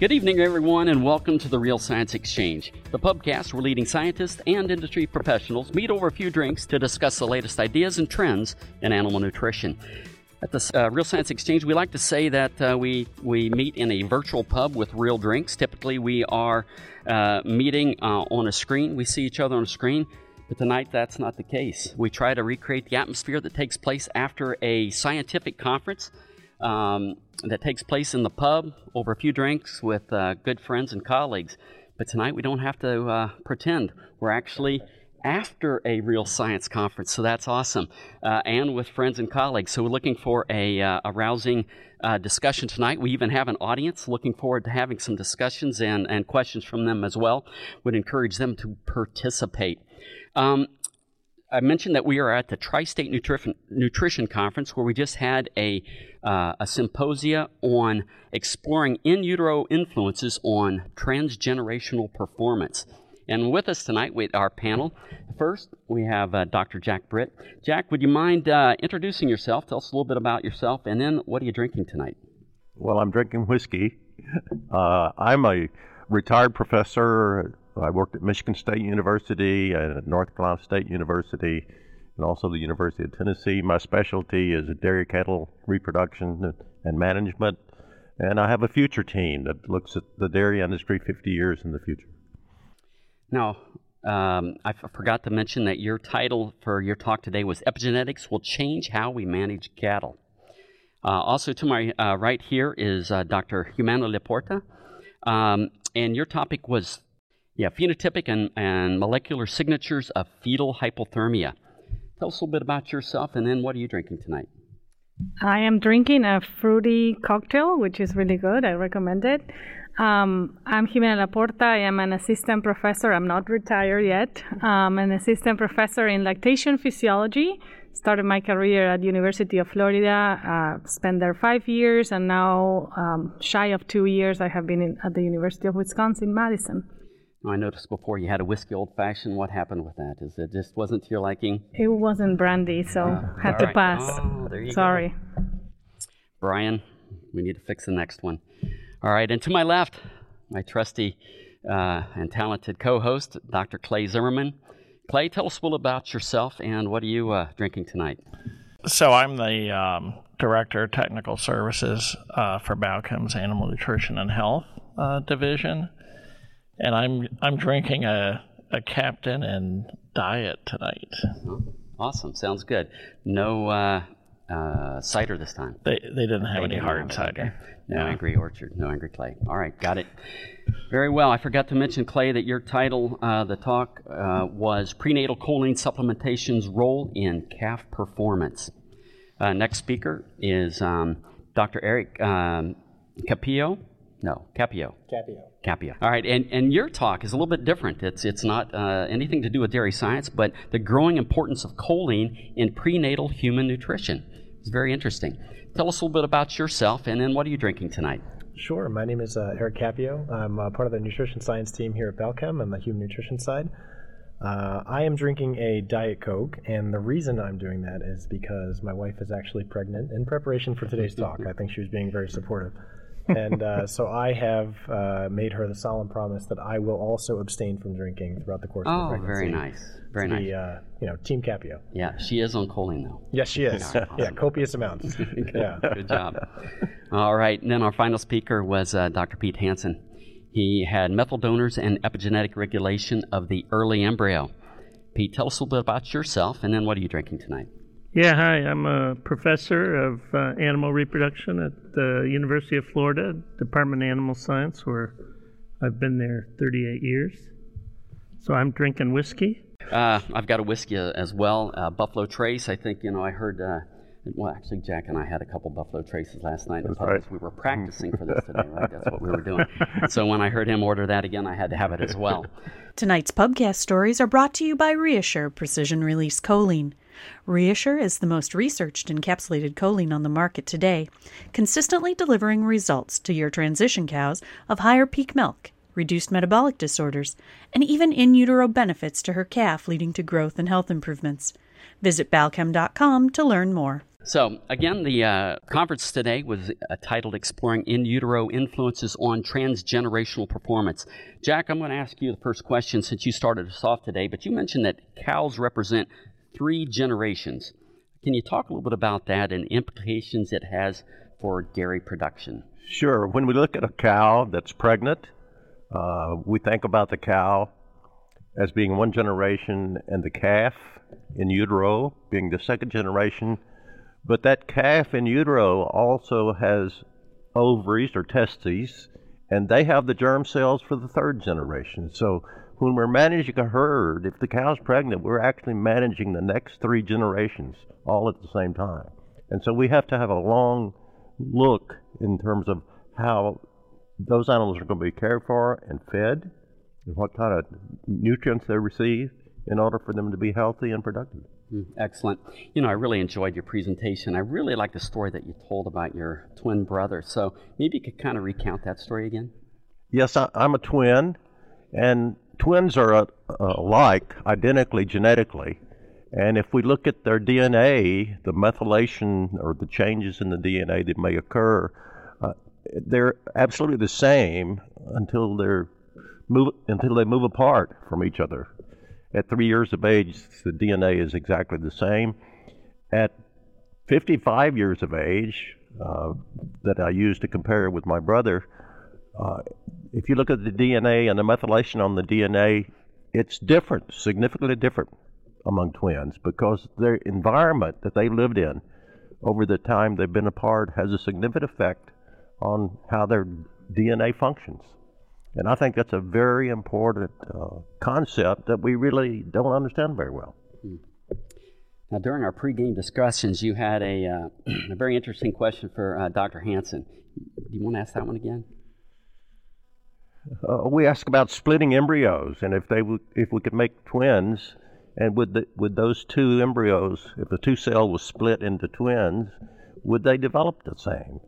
Good evening, everyone, and welcome to the Real Science Exchange, the pubcast where leading scientists and industry professionals meet over a few drinks to discuss the latest ideas and trends in animal nutrition. At the uh, Real Science Exchange, we like to say that uh, we, we meet in a virtual pub with real drinks. Typically, we are uh, meeting uh, on a screen. We see each other on a screen, but tonight that's not the case. We try to recreate the atmosphere that takes place after a scientific conference um, that takes place in the pub over a few drinks with uh, good friends and colleagues. But tonight we don't have to uh, pretend. We're actually after a real science conference, so that's awesome, uh, and with friends and colleagues. So we're looking for a, uh, a rousing uh, discussion tonight. We even have an audience looking forward to having some discussions and, and questions from them as well. Would encourage them to participate. Um, I mentioned that we are at the Tri State Nutrition, Nutrition Conference where we just had a, uh, a symposia on exploring in utero influences on transgenerational performance. And with us tonight, with our panel, first we have uh, Dr. Jack Britt. Jack, would you mind uh, introducing yourself? Tell us a little bit about yourself, and then what are you drinking tonight? Well, I'm drinking whiskey. Uh, I'm a retired professor I worked at Michigan State University and at North Carolina State University and also the University of Tennessee. My specialty is dairy cattle reproduction and management. And I have a future team that looks at the dairy industry 50 years in the future. Now, um, I f- forgot to mention that your title for your talk today was Epigenetics Will Change How We Manage Cattle. Uh, also, to my uh, right here is uh, Dr. Jimena Laporta. Um, and your topic was yeah, phenotypic and, and molecular signatures of fetal hyperthermia. Tell us a little bit about yourself, and then what are you drinking tonight? I am drinking a fruity cocktail, which is really good. I recommend it. Um, I'm Jimena Laporta. I am an assistant professor. I'm not retired yet. I'm an assistant professor in lactation physiology. Started my career at University of Florida. Uh, spent there five years, and now um, shy of two years, I have been in, at the University of Wisconsin Madison. I noticed before you had a whiskey old fashioned. What happened with that? Is it just wasn't to your liking? It wasn't brandy, so uh, had to right. pass. Oh, Sorry. Go. Brian, we need to fix the next one. All right, and to my left, my trusty uh, and talented co-host, Dr. Clay Zimmerman. Clay, tell us a little about yourself and what are you uh, drinking tonight? So I'm the um, director of technical services uh, for Balchem's Animal Nutrition and Health uh, division and I'm I'm drinking a a Captain and Diet tonight. Awesome, sounds good. No uh, uh, cider this time. They they didn't have they any didn't hard have cider. Okay. No yeah. angry orchard, no angry clay. All right, got it. Very well. I forgot to mention Clay that your title, uh, the talk, uh, was prenatal choline supplementation's role in calf performance. Uh, next speaker is um, Dr. Eric um, Capio. No, Capio. Capio. Capia. All right, and, and your talk is a little bit different. It's, it's not uh, anything to do with dairy science, but the growing importance of choline in prenatal human nutrition. It's very interesting. Tell us a little bit about yourself, and then what are you drinking tonight? Sure. My name is uh, Eric Ciappio. I'm uh, part of the nutrition science team here at Balchem on the human nutrition side. Uh, I am drinking a Diet Coke, and the reason I'm doing that is because my wife is actually pregnant in preparation for today's talk. I think she was being very supportive and uh, so I have uh, made her the solemn promise that I will also abstain from drinking throughout the course oh, of the pregnancy. very nice, very nice. uh, you know, Team Capio. Yeah, she is on choline though. Yes, she is. yeah, copious amounts. good, yeah, good job. All right, and then our final speaker was uh, Dr. Pete Hansen. He had methyl donors and epigenetic regulation of the early embryo. Pete, tell us a little bit about yourself, and then what are you drinking tonight? Yeah, hi. I'm a professor of uh, animal reproduction at the University of Florida, Department of Animal Science, where I've been there 38 years. So I'm drinking whiskey. Uh, I've got a whiskey uh, as well, uh, Buffalo Trace. I think, you know, I heard, uh, well, actually, Jack and I had a couple Buffalo Traces last night. That's right. We were practicing for this today, right? That's what we were doing. So when I heard him order that again, I had to have it as well. Tonight's pubcast stories are brought to you by ReaShure Precision Release Choline. ReaShure is the most researched encapsulated choline on the market today, consistently delivering results to your transition cows of higher peak milk, reduced metabolic disorders, and even in utero benefits to her calf, leading to growth and health improvements. Visit Balchem.com to learn more. So, again, the uh, conference today was uh, titled Exploring In Utero Influences on Transgenerational Performance. Jack, I'm going to ask you the first question since you started us off today, but you mentioned that cows represent three generations. Can you talk a little bit about that and implications it has for dairy production? Sure. When we look at a cow that's pregnant, uh, we think about the cow as being one generation and the calf in utero being the second generation. But that calf in utero also has ovaries or testes, and they have the germ cells for the third generation. So when we're managing a herd, if the cow's pregnant, we're actually managing the next three generations all at the same time. And so we have to have a long look in terms of how those animals are going to be cared for and fed, and what kind of nutrients they receive in order for them to be healthy and productive. Mm, excellent. You know, I really enjoyed your presentation. I really like the story that you told about your twin brother. So maybe you could kind of recount that story again. Yes, I, am a twin, and twins are uh, alike, identically genetically. And if we look at their DNA, the methylation or the changes in the DNA that may occur, uh, they're absolutely the same until they're move until they move apart from each other. At three years of age, the DNA is exactly the same. At 55 years of age, uh, that I used to compare with my brother, uh, if you look at the DNA and the methylation on the DNA, it's different, significantly different among twins because their environment that they lived in over the time they've been apart has a significant effect on how their DNA functions. And I think that's a very important uh, concept that we really don't understand very well. Hmm. Now, during our pregame discussions, you had a, uh, a very interesting question for uh, Dr. Hansen. Do you want to ask that one again? Uh, we asked about splitting embryos and if they w- if we could make twins, and would the, would those two embryos, if the two cell was split into twins, would they develop the same?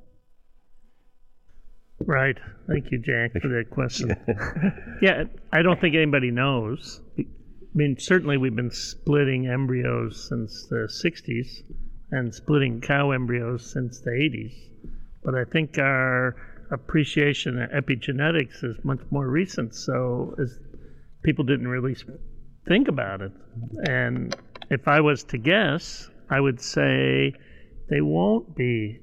Right. Thank you, Jack, for that question. yeah, I don't think anybody knows. I mean, certainly we've been splitting embryos since the 60s and splitting cow embryos since the 80s. But I think our appreciation of epigenetics is much more recent. So people didn't really think about it. And if I was to guess, I would say they won't be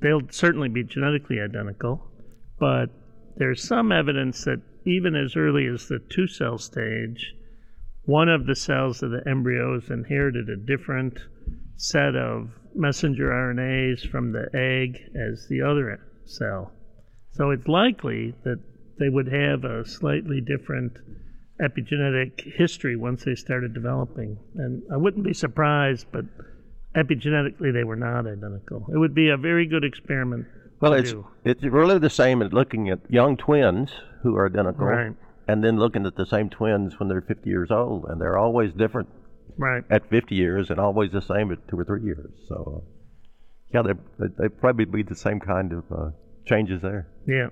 they'll certainly be genetically identical, but there's some evidence that even as early as the two cell stage, one of the cells of the embryos inherited a different set of messenger RNAs from the egg as the other cell. So it's likely that they would have a slightly different epigenetic history once they started developing. And I wouldn't be surprised, but epigenetically they were not identical. It would be a very good experiment. Well, it's do. it's really the same as looking at young twins who are identical, right. and then looking at the same twins when they're 50 years old, and they're always different. Right. At 50 years, and always the same at two or three years. So, uh, yeah, they they probably be the same kind of uh, changes there. Yeah.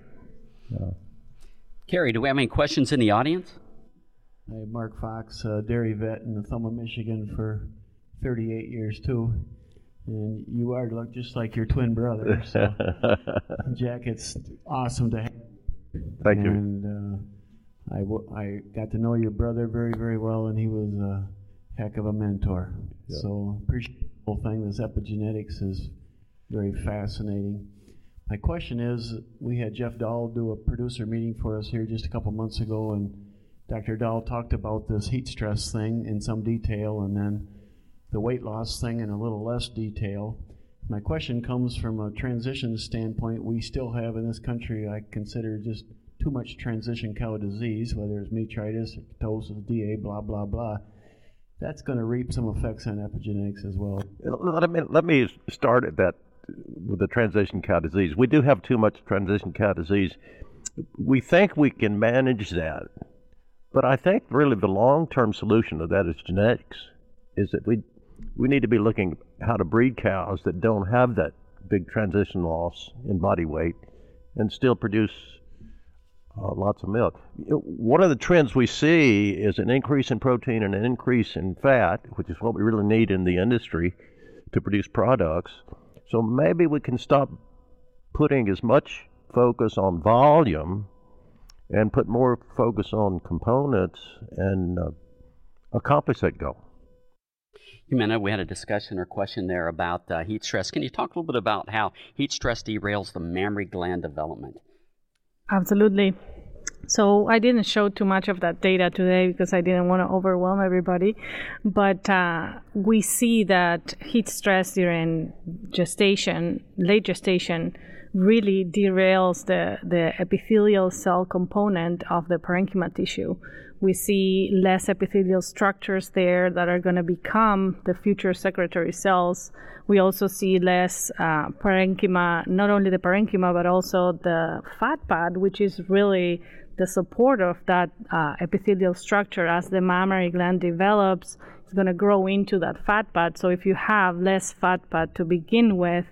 yeah. Carrie, do we have any questions in the audience? Hi, Mark Fox, uh, dairy vet in Thumma, Michigan for 38 years too. And you are look just like your twin brother. So, Jack, it's awesome to have. Thank and, you. And uh, I, w- I got to know your brother very, very well, and he was a heck of a mentor. Yeah. So appreciate the whole thing. This epigenetics is very fascinating. My question is, we had Jeff Dahl do a producer meeting for us here just a couple months ago, and Dr. Dahl talked about this heat stress thing in some detail, and then the weight loss thing in a little less detail. My question comes from a transition standpoint. We still have in this country, I consider just too much transition cow disease, whether it's metritis, ketosis, DA, blah, blah, blah. That's going to reap some effects on epigenetics as well. Let me, let me start at that the transition cow disease. We do have too much transition cow disease. We think we can manage that, but I think really the long term solution to that is genetics. Is that we we need to be looking how to breed cows that don't have that big transition loss in body weight and still produce uh, lots of milk. One of the trends we see is an increase in protein and an increase in fat, which is what we really need in the industry to produce products. So maybe we can stop putting as much focus on volume and put more focus on components and uh, accomplish that goal. Jimena, we had a discussion or question there about uh, heat stress. Can you talk a little bit about how heat stress derails the mammary gland development? Absolutely. So I didn't show too much of that data today because I didn't want to overwhelm everybody. But uh, we see that heat stress during gestation, late gestation, really derails the, the epithelial cell component of the parenchyma tissue. We see less epithelial structures there that are going to become the future secretory cells. We also see less uh, parenchyma, not only the parenchyma, but also the fat pad, which is really the support of that uh, epithelial structure as the mammary gland develops. It's going to grow into that fat pad. So if you have less fat pad to begin with,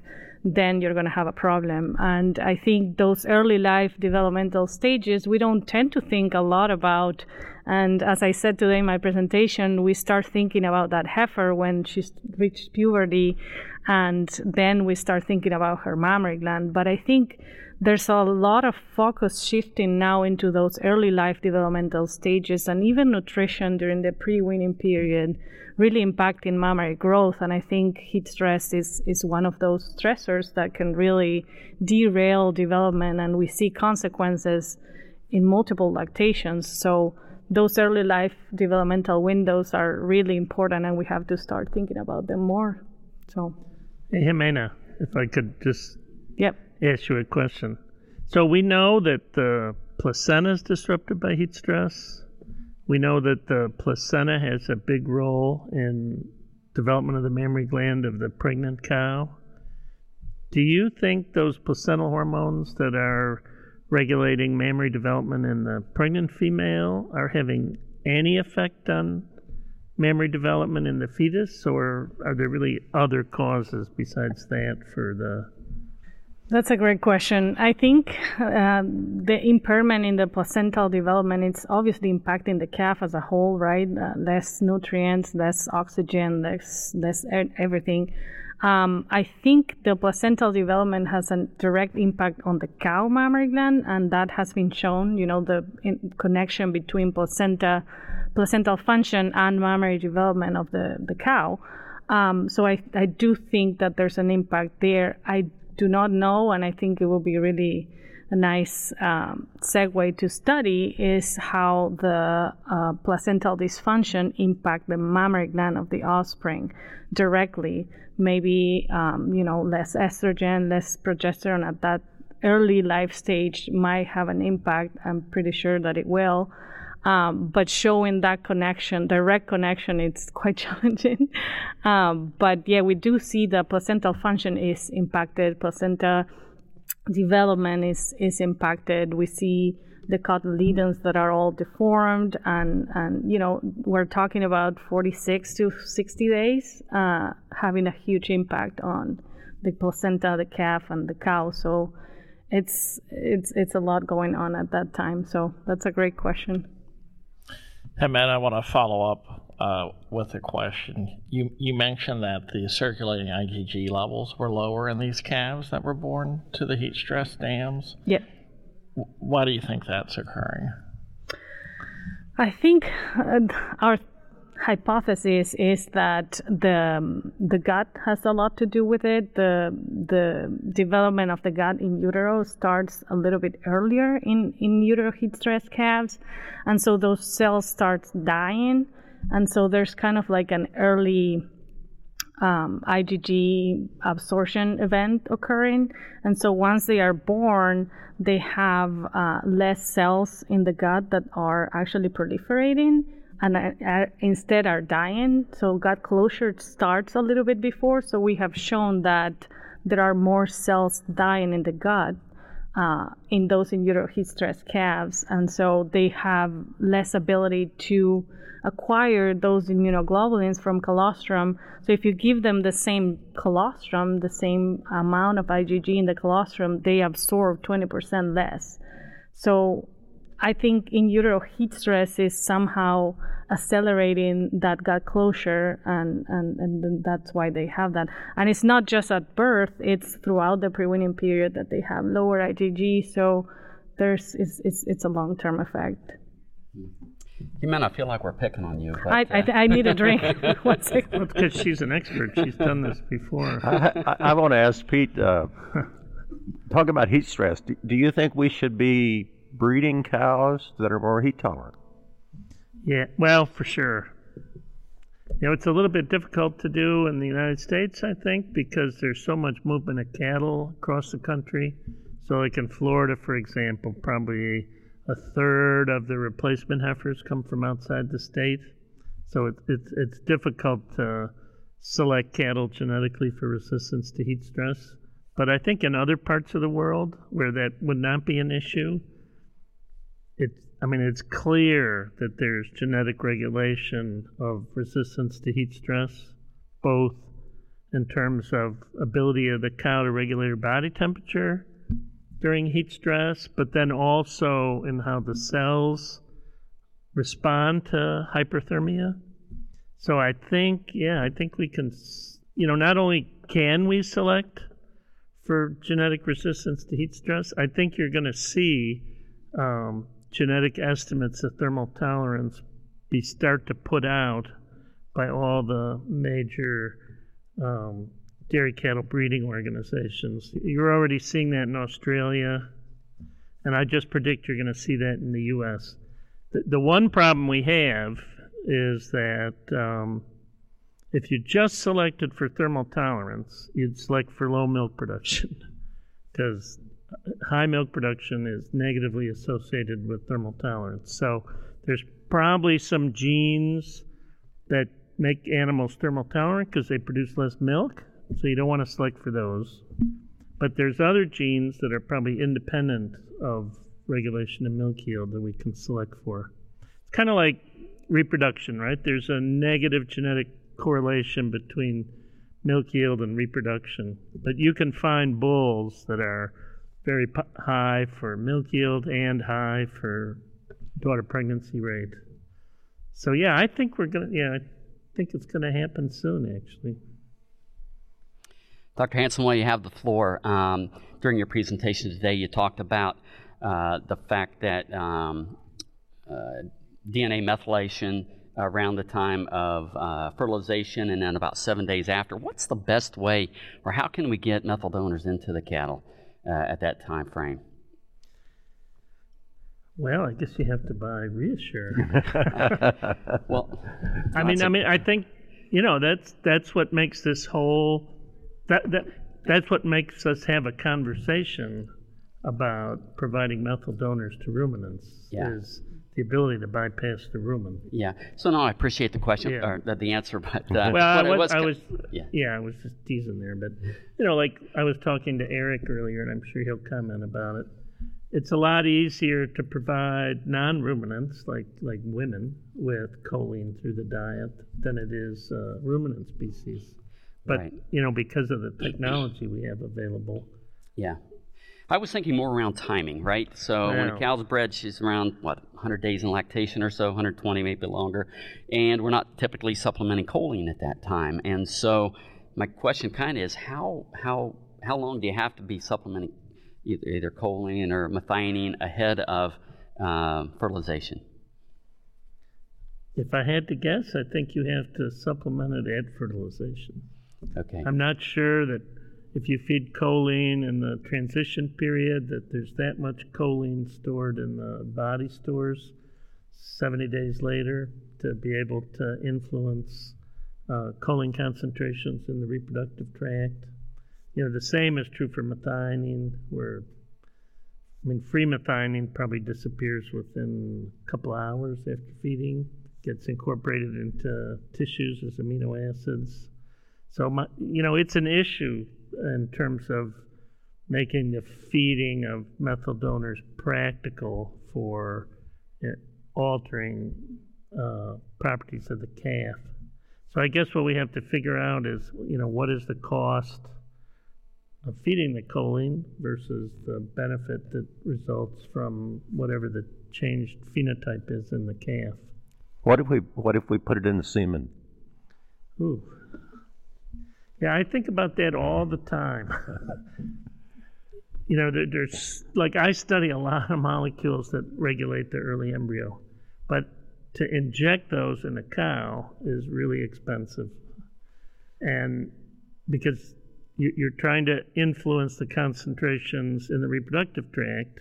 then you're going to have a problem. And I think those early life developmental stages, we don't tend to think a lot about. And as I said today in my presentation, we start thinking about that heifer when she's reached puberty, and then we start thinking about her mammary gland. But I think there's a lot of focus shifting now into those early life developmental stages and even nutrition during the pre weaning period really impacting mammary growth. And I think heat stress is, is one of those stressors that can really derail development, and we see consequences in multiple lactations. So those early life developmental windows are really important, and we have to start thinking about them more. So, hey, Jimena, if I could just yep. Ask you a question. So we know that the placenta is disrupted by heat stress. We know that the placenta has a big role in development of the mammary gland of the pregnant cow. Do you think those placental hormones that are regulating mammary development in the pregnant female are having any effect on mammary development in the fetus, or are there really other causes besides that for the that's a great question. I think uh, the impairment in the placental development it's obviously impacting the calf as a whole, right? Uh, less nutrients, less oxygen, less less everything. Um, I think the placental development has a direct impact on the cow mammary gland, and that has been shown. You know, the connection between placenta, placental function, and mammary development of the the cow. Um, so I, I do think that there's an impact there. I do not know, and I think it will be really a nice um, segue to study is how the uh, placental dysfunction impact the mammary gland of the offspring directly. Maybe um, you know less estrogen, less progesterone at that early life stage might have an impact. I'm pretty sure that it will. Um, but showing that connection, direct connection, it's quite challenging. Um, but yeah, we do see the placental function is impacted, placenta development is, is impacted. We see the cotyledons that are all deformed, and, and you know, we're talking about 46 to 60 days, uh, having a huge impact on the placenta, the calf, and the cow. So it's it's it's a lot going on at that time. So that's a great question. Hey, Matt, I want to follow up uh, with a question. You you mentioned that the circulating IgG levels were lower in these calves that were born to the heat stress dams. Yep. Why do you think that's occurring? I think uh, our hypothesis is that the the gut has a lot to do with it. The the development of the gut in utero starts a little bit earlier in in utero heat stress calves, and so those cells start dying, and so there's kind of like an early um, IgG absorption event occurring. And so once they are born, they have uh, less cells in the gut that are actually proliferating and instead are dying. So gut closure starts a little bit before. So we have shown that there are more cells dying in the gut uh, in those in stress calves, and so they have less ability to acquire those immunoglobulins from colostrum. So if you give them the same colostrum, the same amount of IgG in the colostrum, they absorb 20% less. So I think in utero heat stress is somehow accelerating that gut closure, and, and, and that's why they have that. And it's not just at birth, it's throughout the preweaning period that they have lower IgG, so there's it's, it's, it's a long term effect. Jimena, I feel like we're picking on you. But, I, I, th- I need a drink. One second. Because she's an expert. She's done this before. I, I, I want to ask Pete. Uh, talk about heat stress. Do, do you think we should be breeding cows that are more heat tolerant? Yeah, well, for sure. You know, it's a little bit difficult to do in the United States, I think, because there's so much movement of cattle across the country. So, like in Florida, for example, probably a third of the replacement heifers come from outside the state. So it, it's it's difficult to select cattle genetically for resistance to heat stress. But I think in other parts of the world where that would not be an issue, I mean it's clear that there's genetic regulation of resistance to heat stress, both in terms of ability of the cow to regulate her body temperature during heat stress, but then also in how the cells respond to hyperthermia. So I think, yeah, I think we can, you know, not only can we select for genetic resistance to heat stress, I think you're going to see um, genetic estimates of thermal tolerance be start to put out by all the major um, dairy cattle breeding organizations. You're already seeing that in Australia, and I just predict you're going to see that in the U.S. The, the one problem we have is that um, if you just selected for thermal tolerance, you'd select for low milk production because high milk production is negatively associated with thermal tolerance. So there's probably some genes that make animals thermal tolerant because they produce less milk so you don't want to select for those. But there's other genes that are probably independent of regulation of milk yield that we can select for. It's kind of like reproduction, right? There's a negative genetic correlation between milk yield and reproduction. But you can find bulls that are very high for milk yield and high for daughter pregnancy rate. So yeah, I think we're gonna yeah, I think it's gonna happen soon actually. Dr. Hansen, while you have the floor, um, during your presentation today, you talked about uh, the fact that um, uh, DNA methylation around the time of uh, fertilization and then about seven days after. What's the best way, or how can we get methyl donors into the cattle Uh, at that time frame? Well, I guess you have to buy ReaShure. well, I mean, I mean, I think you know that's that's what makes this whole that, that, that's what makes us have a conversation about providing methyl donors to ruminants yeah. is the ability to bypass the rumen. Yeah. So no, I appreciate the question yeah. or the, the answer, but uh, well, I was, was, I was, yeah. yeah, I was just teasing there, but you know, like I was talking to Eric earlier, and I'm sure he'll comment about it. It's a lot easier to provide non-ruminants, like like women, with choline through the diet than it is uh, ruminant species. But right. you know, because of the technology we have available. Yeah. I was thinking more around timing, right? So when a cow's bred, she's around what 100 days in lactation or so, 120 maybe longer, and we're not typically supplementing choline at that time. And so my question kind of is how how how long do you have to be supplementing either, either choline or methionine ahead of uh, fertilization? If I had to guess, I think you have to supplement it at fertilization. Okay. I'm not sure that if you feed choline in the transition period, that there's that much choline stored in the body stores 70 days later to be able to influence uh, choline concentrations in the reproductive tract. You know, the same is true for methionine, where I mean, free methionine probably disappears within a couple hours after feeding, gets incorporated into tissues as amino acids. So, my, you know, it's an issue in terms of making the feeding of methyl donors practical for altering uh, properties of the calf. So I guess what we have to figure out is, you know, what is the cost of feeding the choline versus the benefit that results from whatever the changed phenotype is in the calf. What if we what if we put it in the semen? Ooh. Yeah, I think about that all the time. you know, there, there's like I study a lot of molecules that regulate the early embryo, but to inject those in a cow is really expensive, and because you, you're trying to influence the concentrations in the reproductive tract,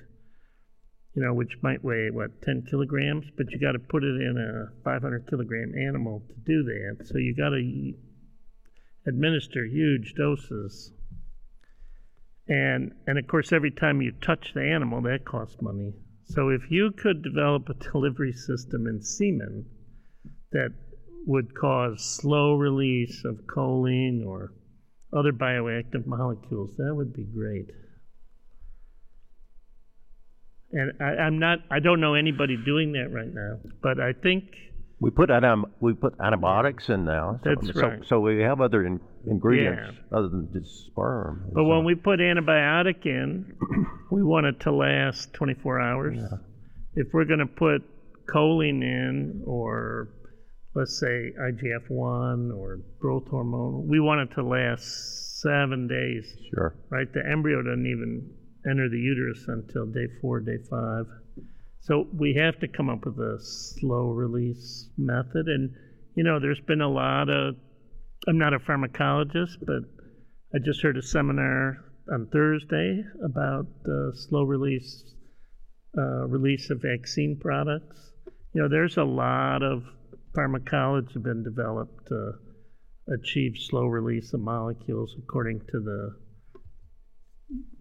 you know, which might weigh what 10 kilograms, but you got to put it in a 500 kilogram animal to do that. So you got to administer huge doses. And, and of course, every time you touch the animal, that costs money. So if you could develop a delivery system in semen that would cause slow release of choline or other bioactive molecules, that would be great. And I, am not, I don't know anybody doing that right now, but I think. We put we put antibiotics in now. So, That's so, right. So we have other in- ingredients yeah. other than just sperm. But so. when we put antibiotic in, we want it to last 24 hours. Yeah. If we're going to put choline in or let's say IGF 1 or growth hormone, we want it to last seven days. Sure. Right? The embryo doesn't even enter the uterus until day four, day five. So we have to come up with a slow release method. And, you know, there's been a lot of, I'm not a pharmacologist, but I just heard a seminar on Thursday about the slow release uh, release of vaccine products. You know, there's a lot of pharmacology been developed to achieve slow release of molecules according to the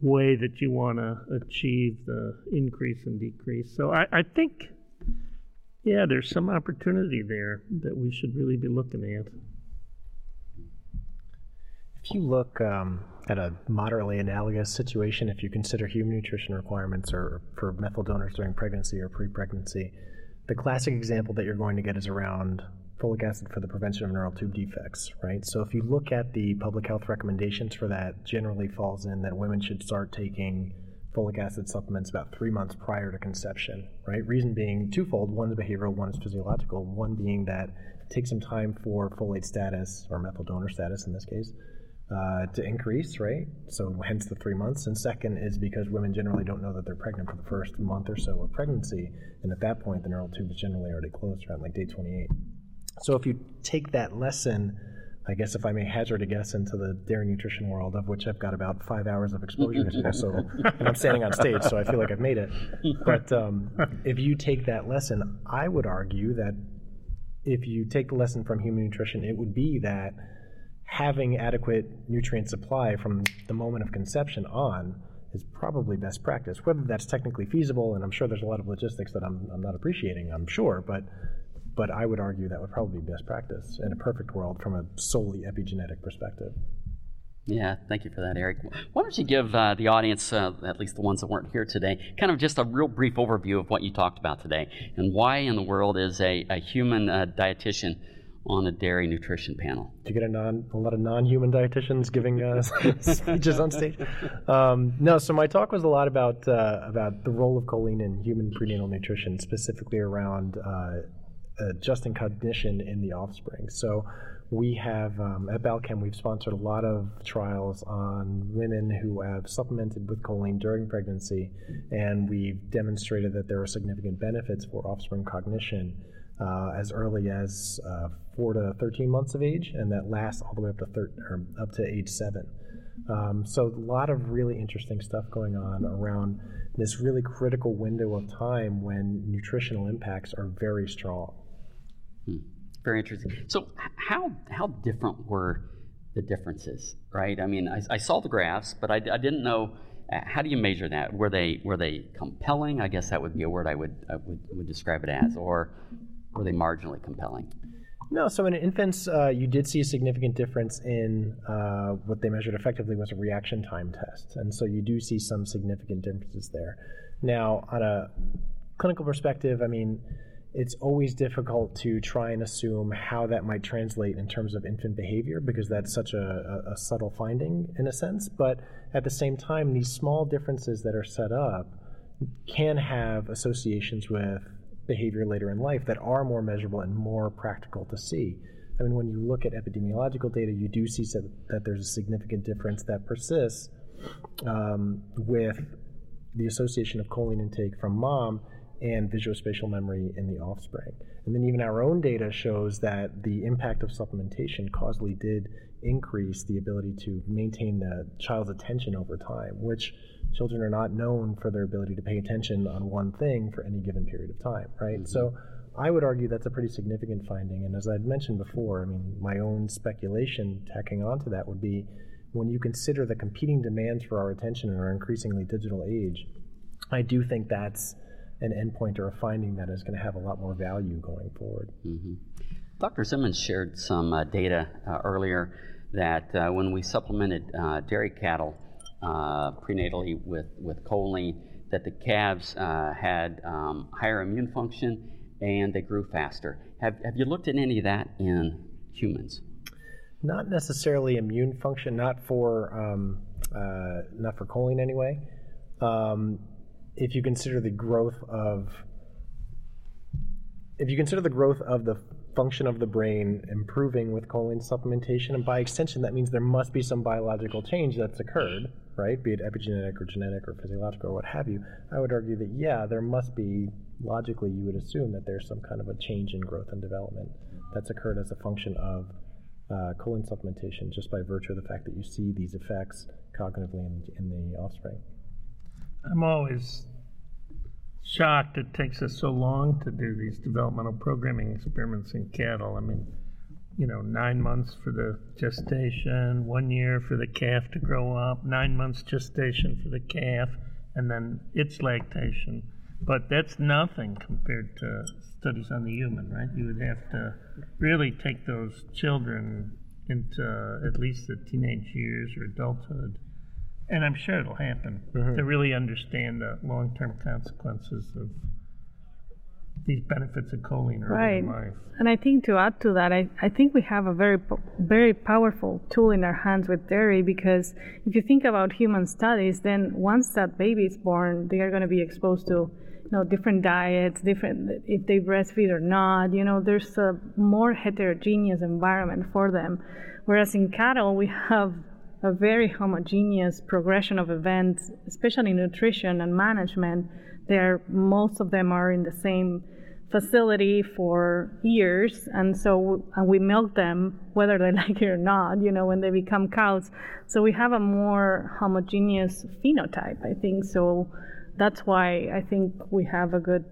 way that you want to achieve the increase and decrease. So I, I think, yeah, there's some opportunity there that we should really be looking at. If you look um, at a moderately analogous situation, if you consider human nutrition requirements or for methyl donors during pregnancy or pre-pregnancy, the classic example that you're going to get is around folic acid for the prevention of neural tube defects, right? So if you look at the public health recommendations for that, generally falls in that women should start taking folic acid supplements about three months prior to conception, right? Reason being twofold: one is behavioral, one is physiological. One being that it takes some time for folate status or methyl donor status in this case uh, to increase, right? So hence the three months. And second is because women generally don't know that they're pregnant for the first month or so of pregnancy, and at that point the neural tube is generally already closed around like day 28. So if you take that lesson, I guess if I may hazard a guess into the dairy nutrition world, of which I've got about five hours of exposure to, so and I'm standing on stage, so I feel like I've made it. But um, if you take that lesson, I would argue that if you take the lesson from human nutrition, it would be that having adequate nutrient supply from the moment of conception on is probably best practice. Whether that's technically feasible, and I'm sure there's a lot of logistics that I'm, I'm not appreciating, I'm sure, but but I would argue that would probably be best practice in a perfect world from a solely epigenetic perspective. Yeah, thank you for that, Eric. Why don't you give uh, the audience, uh, at least the ones that weren't here today, kind of just a real brief overview of what you talked about today and why in the world is a, a human uh, dietitian on a dairy nutrition panel? Do you get a, non, a lot of non-human dietitians giving uh, speeches on stage? Um, no, so my talk was a lot about uh, about the role of choline in human prenatal nutrition, specifically around uh, adjusting cognition in the offspring. So we have um, at Balchem we've sponsored a lot of trials on women who have supplemented with choline during pregnancy, and we've demonstrated that there are significant benefits for offspring cognition uh, as early as uh, four to 13 months of age, and that lasts all the way up to thir- up to age seven. Um, so a lot of really interesting stuff going on around this really critical window of time when nutritional impacts are very strong. Hmm. Very interesting. So, how how different were the differences? Right. I mean, I, I saw the graphs, but I, I, didn't know. Uh, how do you measure that? Were they were they compelling? I guess that would be a word I would I would, would describe it as, or were they marginally compelling? No, so in infants, uh, you did see a significant difference in uh, what they measured effectively was a reaction time test. And so you do see some significant differences there. Now, on a clinical perspective, I mean, it's always difficult to try and assume how that might translate in terms of infant behavior because that's such a, a, subtle finding in a sense. But at the same time, these small differences that are set up can have associations with behavior later in life that are more measurable and more practical to see. I mean, when you look at epidemiological data, you do see that there's a significant difference that persists um, with the association of choline intake from mom and visuospatial memory in the offspring. And then even our own data shows that the impact of supplementation causally did increase the ability to maintain the child's attention over time, which children are not known for their ability to pay attention on one thing for any given period of time, right? Mm-hmm. So I would argue that's a pretty significant finding. And as I'd mentioned before, I mean, my own speculation tacking onto that would be when you consider the competing demands for our attention in our increasingly digital age, I do think that's an endpoint or a finding that is going to have a lot more value going forward. Mm-hmm. Dr. Simmons shared some uh, data uh, earlier that uh, when we supplemented uh, dairy cattle uh, prenatally with, with choline, that the calves uh, had um, higher immune function and they grew faster. Have, have you looked at any of that in humans? Not necessarily immune function, not for um, not for choline anyway. Um, if you consider the growth of if you consider the growth of the function of the brain improving with choline supplementation, and by extension, that means there must be some biological change that's occurred, right? Be it epigenetic or genetic or physiological or what have you. I would argue that, yeah, there must be, logically, you would assume that there's some kind of a change in growth and development that's occurred as a function of uh, choline supplementation, just by virtue of the fact that you see these effects cognitively in, in the offspring. I'm always shocked it takes us so long to do these developmental programming experiments in cattle. I mean, you know, nine months for the gestation, one year for the calf to grow up, nine months gestation for the calf, and then its lactation. But that's nothing compared to studies on the human, right? You would have to really take those children into at least the teenage years or adulthood and I'm sure it'll happen mm-hmm. to really understand the long term consequences of these benefits of choline early right. in life. And I think to add to that, I, I think we have a very very powerful tool in our hands with dairy because if you think about human studies, then once that baby is born, they are going to be exposed to you know different diets, different if they breastfeed or not. You know, there's a more heterogeneous environment for them. Whereas in cattle, we have a very homogeneous progression of events, especially nutrition and management. There, most of them are in the same facility for years, and so and we milk them whether they like it or not. You know, when they become cows, so we have a more homogeneous phenotype. I think so. That's why I think we have a good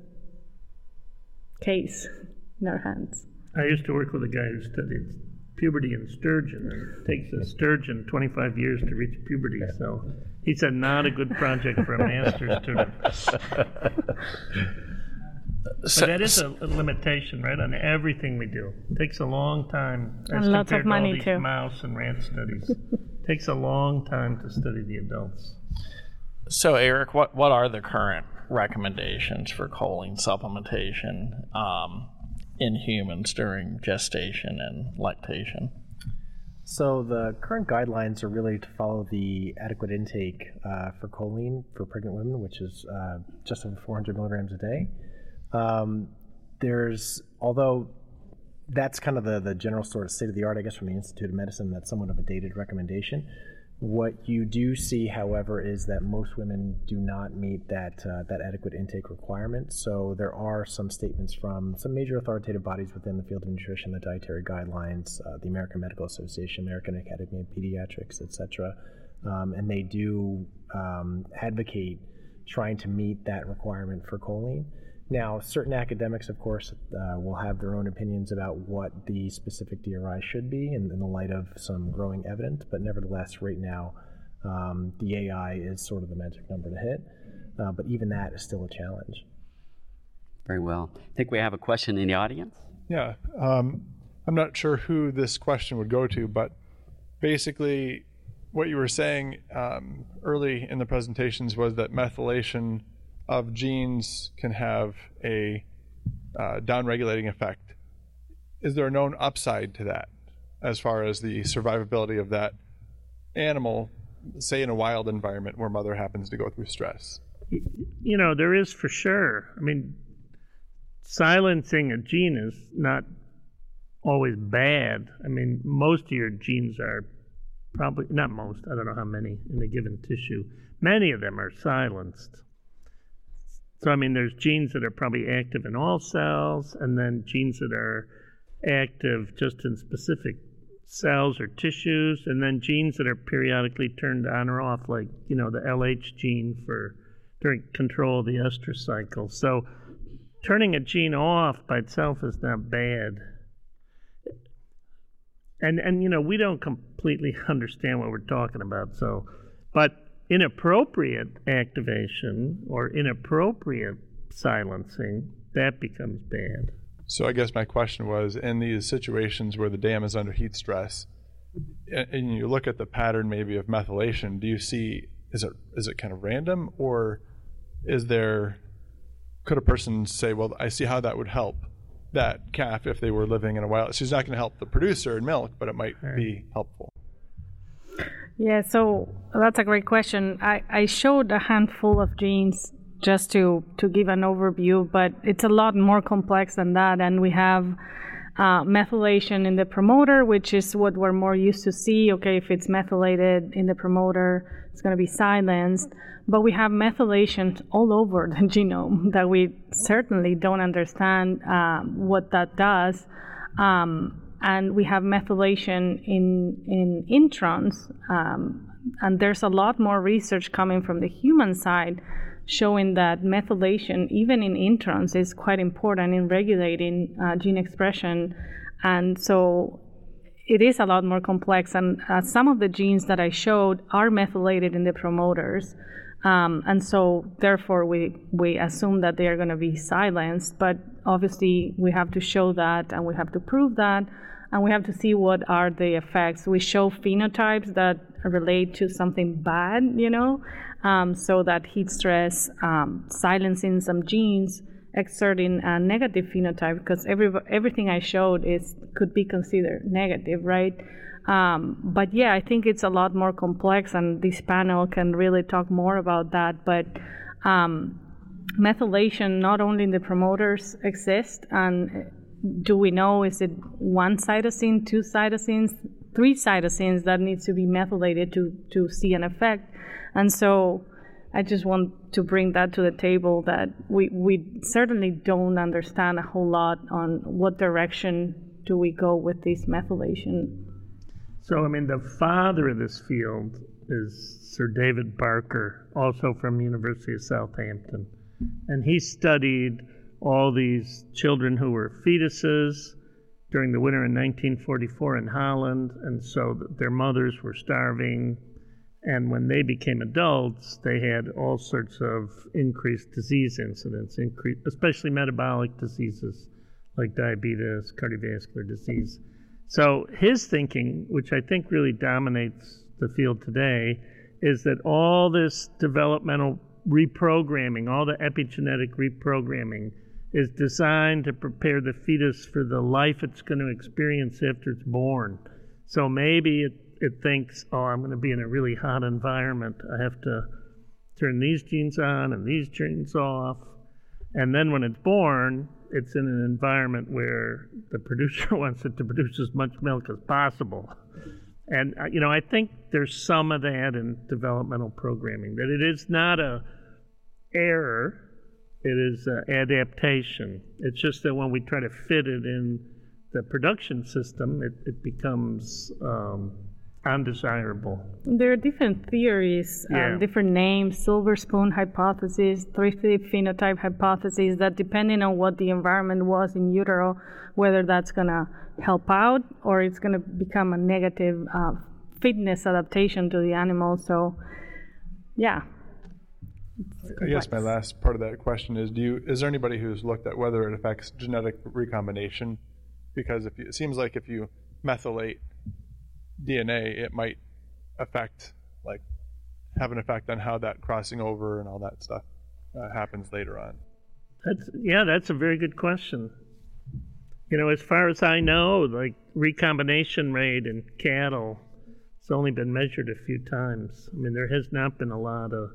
case in our hands. I used to work with a guy who studied puberty in sturgeon. It takes a sturgeon 25 years to reach puberty. So he said, not a good project for a master's student. So, but that is a, a, limitation, right, on everything we do. It takes a long time. And lots of money, to all these too. Mouse and rat studies. it takes a long time to study the adults. So, Eric, what, what are the current recommendations for choline supplementation? Um, in humans during gestation and lactation? So the current guidelines are really to follow the adequate intake uh, for choline for pregnant women, which is uh, just over 400 milligrams a day. Um, there's, although that's kind of the, the general sort of state of the art, I guess, from the Institute of Medicine, that's somewhat of a dated recommendation. What you do see, however, is that most women do not meet that uh, that adequate intake requirement. So there are some statements from some major authoritative bodies within the field of nutrition, the dietary guidelines, uh, the American Medical Association, American Academy of Pediatrics, etc., um, and they do um, advocate trying to meet that requirement for choline. Now, certain academics, of course, uh, will have their own opinions about what the specific DRI should be in, in the light of some growing evidence, but nevertheless, right now, um, the AI is sort of the magic number to hit. Uh, but even that is still a challenge. Very well. I think we have a question in the audience. Yeah. Um, I'm not sure who this question would go to, but basically, what you were saying um, early in the presentations was that methylation of genes can have a uh, downregulating effect. Is there a known upside to that as far as the survivability of that animal, say in a wild environment where mother happens to go through stress? you know, there is for sure. I mean, silencing a gene is not always bad. I mean, most of your genes are probably, not most, I don't know how many in a given tissue. Many of them are silenced. So, I mean, there's genes that are probably active in all cells, and then genes that are active just in specific cells or tissues, and then genes that are periodically turned on or off, like, you know, the LH gene for during control of the estrous cycle. So, turning a gene off by itself is not bad. And and you know, we don't completely understand what we're talking about. So, but inappropriate activation or inappropriate silencing that becomes bad. So I guess my question was in these situations where the dam is under heat stress and you look at the pattern maybe of methylation, do you see is it is it kind of random or is there could a person say, well, I see how that would help that calf if they were living in a wild. She's not going to help the producer in milk, but it might be helpful. Yeah, so that's a great question. I, I showed a handful of genes just to, to give an overview, but it's a lot more complex than that. And we have uh, methylation in the promoter, which is what we're more used to see. Okay, if it's methylated in the promoter, it's going to be silenced. But we have methylation all over the genome that we certainly don't understand um, what that does. Um, and we have methylation in in introns, um, and there's a lot more research coming from the human side showing that methylation, even in introns, is quite important in regulating uh, gene expression. And so it is a lot more complex. And uh, some of the genes that I showed are methylated in the promoters. Um, and so, therefore, we, we assume that they are going to be silenced. But obviously, we have to show that and we have to prove that and we have to see what are the effects. We show phenotypes that relate to something bad, you know, um, so that heat stress, um, silencing some genes, exerting a negative phenotype, because every, everything I showed is could be considered negative, right? Um, but yeah, I think it's a lot more complex, and this panel can really talk more about that. But um, methylation, not only in the promoters, exist, and do we know is it one cytosine, two cytosines, three cytosines that needs to be methylated to, to see an effect? And so I just want to bring that to the table that we, we certainly don't understand a whole lot on what direction do we go with this methylation. So, I mean, the father of this field is Sir David Barker, also from University of Southampton. And he studied all these children who were fetuses during the winter in 1944 in Holland, and so their mothers were starving. And when they became adults, they had all sorts of increased disease incidence, increase, especially metabolic diseases like diabetes, cardiovascular disease. So his thinking, which I think really dominates the field today, is that all this developmental reprogramming, all the epigenetic reprogramming, is designed to prepare the fetus for the life it's going to experience after it's born. So maybe it, it thinks, oh, I'm going to be in a really hot environment. I have to turn these genes on and these genes off. And then when it's born, it's in an environment where the producer wants it to produce as much milk as possible. And, uh, you know, I think there's some of that in developmental programming, that it is not a error it is uh, adaptation. It's just that when we try to fit it in the production system, it, it becomes um, undesirable. There are different theories, uh, different names, silver spoon hypothesis, thrifty phenotype hypothesis, that depending on what the environment was in utero, whether that's going to help out or it's going to become a negative uh, fitness adaptation to the animal. So, yeah, I guess my last part of that question is: Do you is there anybody who's looked at whether it affects genetic recombination? Because if you, it seems like if you methylate DNA, it might affect like have an effect on how that crossing over and all that stuff uh, happens later on. That's yeah, that's a very good question. You know, as far as I know, like recombination rate in cattle, it's only been measured a few times. I mean, there has not been a lot of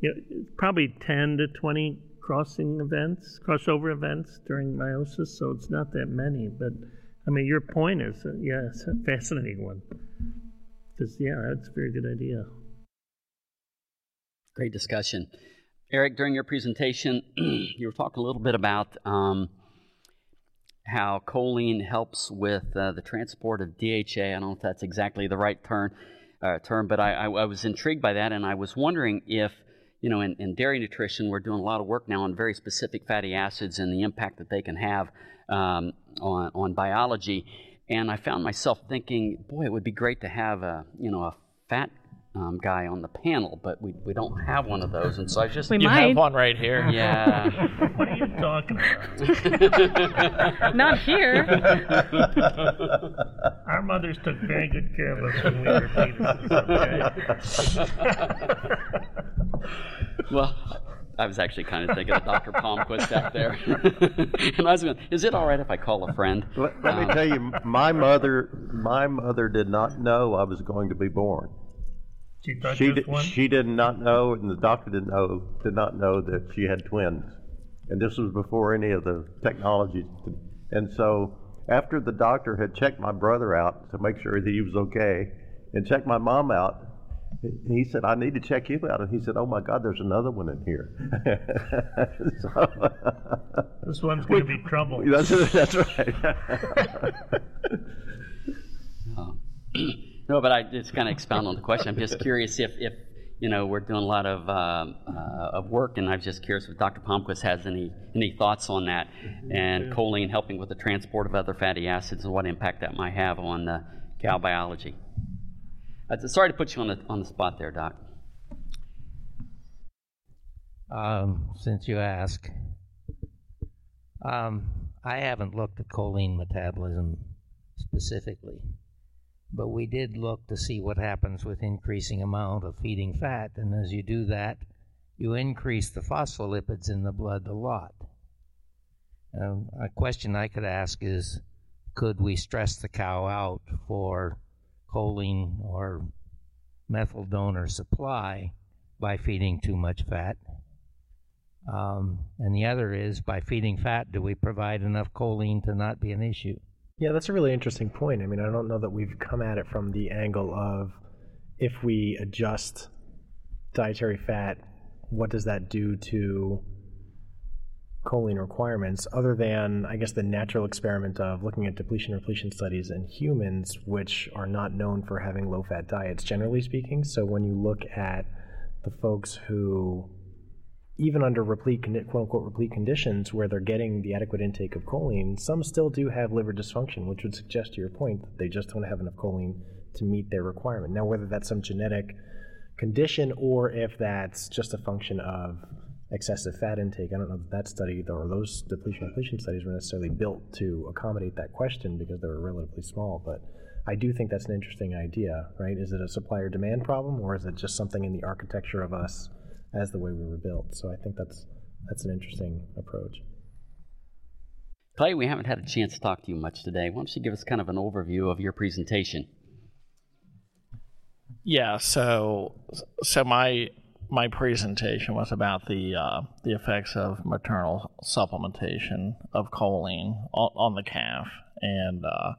you know, probably 10 to 20 crossing events, crossover events during meiosis, so it's not that many. But I mean, your point is, uh, yeah, it's a fascinating one. Because, yeah, that's a very good idea. Great discussion. Eric, during your presentation, you were talking a little bit about um, how choline helps with uh, the transport of DHA. I don't know if that's exactly the right term, uh, term but I, I, I, was intrigued by that, and I was wondering if, you know, in, in, dairy nutrition, we're doing a lot of work now on very specific fatty acids and the impact that they can have um, on, on biology. And I found myself thinking, boy, it would be great to have a, you know, a fat um, guy on the panel, but we, we don't have one of those, and so I just we you might. have one right here. Yeah. what are you talking about? Not here. Our mothers took very good care of us when we were babies. Okay? Well. I was actually kind of thinking of Dr. Palmquist back there. and I was going, is it all right if I call a friend? Let, let um, me tell you, my mother, my mother did not know I was going to be born. She thought she did, one? she did not know, and the doctor didn't know, did not know that she had twins. And this was before any of the technology. And so after the doctor had checked my brother out to make sure that he was okay, and checked my mom out, he said, I need to check you out. And he said, Oh my God, there's another one in here. so, this one's going to be trouble. That's, that's right. oh. No, but I just kind of expound on the question. I'm just curious if, if you know, we're doing a lot of, uh, uh, of work, and I'm just curious if Dr. Palmquist has any, any thoughts on that, and choline helping with the transport of other fatty acids and what impact that might have on the cow biology. Sorry to put you on the, on the spot there, Doc. Um, since you ask, um, I haven't looked at choline metabolism specifically. But we did look to see what happens with increasing amount of feeding fat, and as you do that, you increase the phospholipids in the blood a lot. Um, a question I could ask is, could we stress the cow out for choline or methyl donor supply by feeding too much fat? Um, and the other is, by feeding fat, do we provide enough choline to not be an issue? Yeah, that's a really interesting point. I mean, I don't know that we've come at it from the angle of if we adjust dietary fat, what does that do to choline requirements, other than, I guess, the natural experiment of looking at depletion repletion studies in humans, which are not known for having low fat diets, generally speaking. So when you look at the folks who even under replete, quote unquote, replete conditions where they're getting the adequate intake of choline, some still do have liver dysfunction, which would suggest to your point that they just don't have enough choline to meet their requirement. Now, whether that's some genetic condition or if that's just a function of excessive fat intake, I don't know if that study or those depletion depletion studies were necessarily built to accommodate that question because they were relatively small. But I do think that's an interesting idea, right? Is it a supplier demand problem or is it just something in the architecture of us? as the way we were built. So I think that's that's an interesting approach. Clay, we haven't had a chance to talk to you much today. Why don't you give us kind of an overview of your presentation? Yeah, so so my my presentation was about the uh, the effects of maternal supplementation of choline on, the calf, and uh,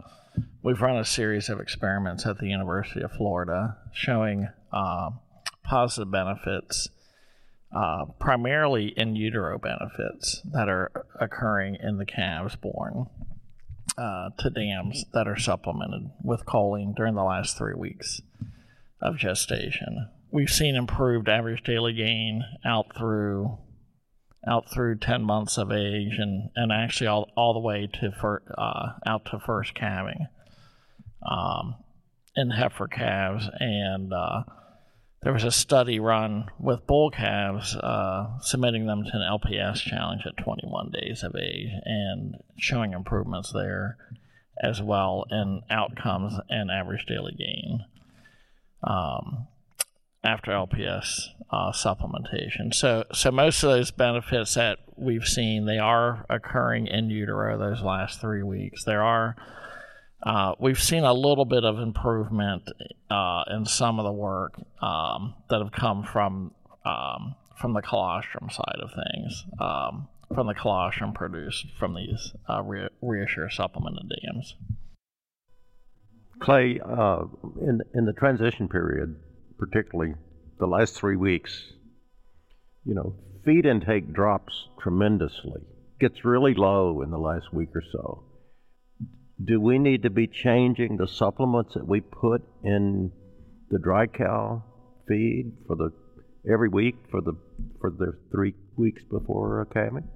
we've run a series of experiments at the University of Florida showing uh, positive benefits uh, primarily in utero benefits that are occurring in the calves born uh, to dams that are supplemented with choline during the last three weeks of gestation. We've seen improved average daily gain out through out through 10 months of age and, and actually all, all the way to fir, uh, out to first calving um, in heifer calves. And uh, there was a study run with bull calves, uh, submitting them to an LPS challenge at 21 days of age and showing improvements there as well in outcomes and average daily gain. Um, after LPS uh, supplementation. So, so most of those benefits that we've seen, they are occurring in utero those last three weeks. There are uh, we've seen a little bit of improvement uh, in some of the work um, that have come from um, from the colostrum side of things, um, from the colostrum produced from these uh, Re- ReaShure supplemented dams. Clay, uh, in in the transition period, particularly the last three weeks, you know, feed intake drops tremendously, gets really low in the last week or so. Do we need to be changing the supplements that we put in the dry cow feed for the every week for the for the three weeks before calving?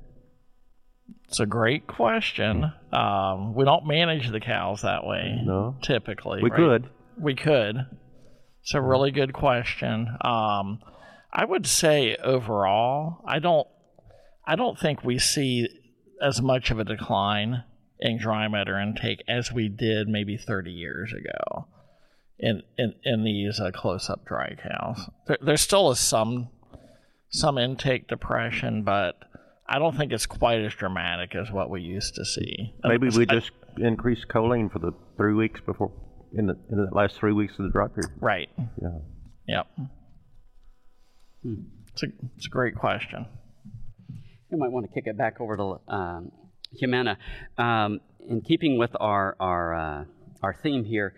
It's a great question. Um, we don't manage the cows that way. No. Typically, We right? could. We could. It's a really good question. Um, I would say overall, I don't. I don't think we see as much of a decline in dry matter intake as we did maybe 30 years ago in in, in these uh, close-up dry cows. There, there still is some some intake depression, but I don't think it's quite as dramatic as what we used to see. Maybe we I- just increase choline for the three weeks before in the in the last three weeks of the dry period. right. Yeah. Yep. It's a it's a great question. You might want to kick it back over to um, Jimena. Um, in keeping with our our uh, our theme here,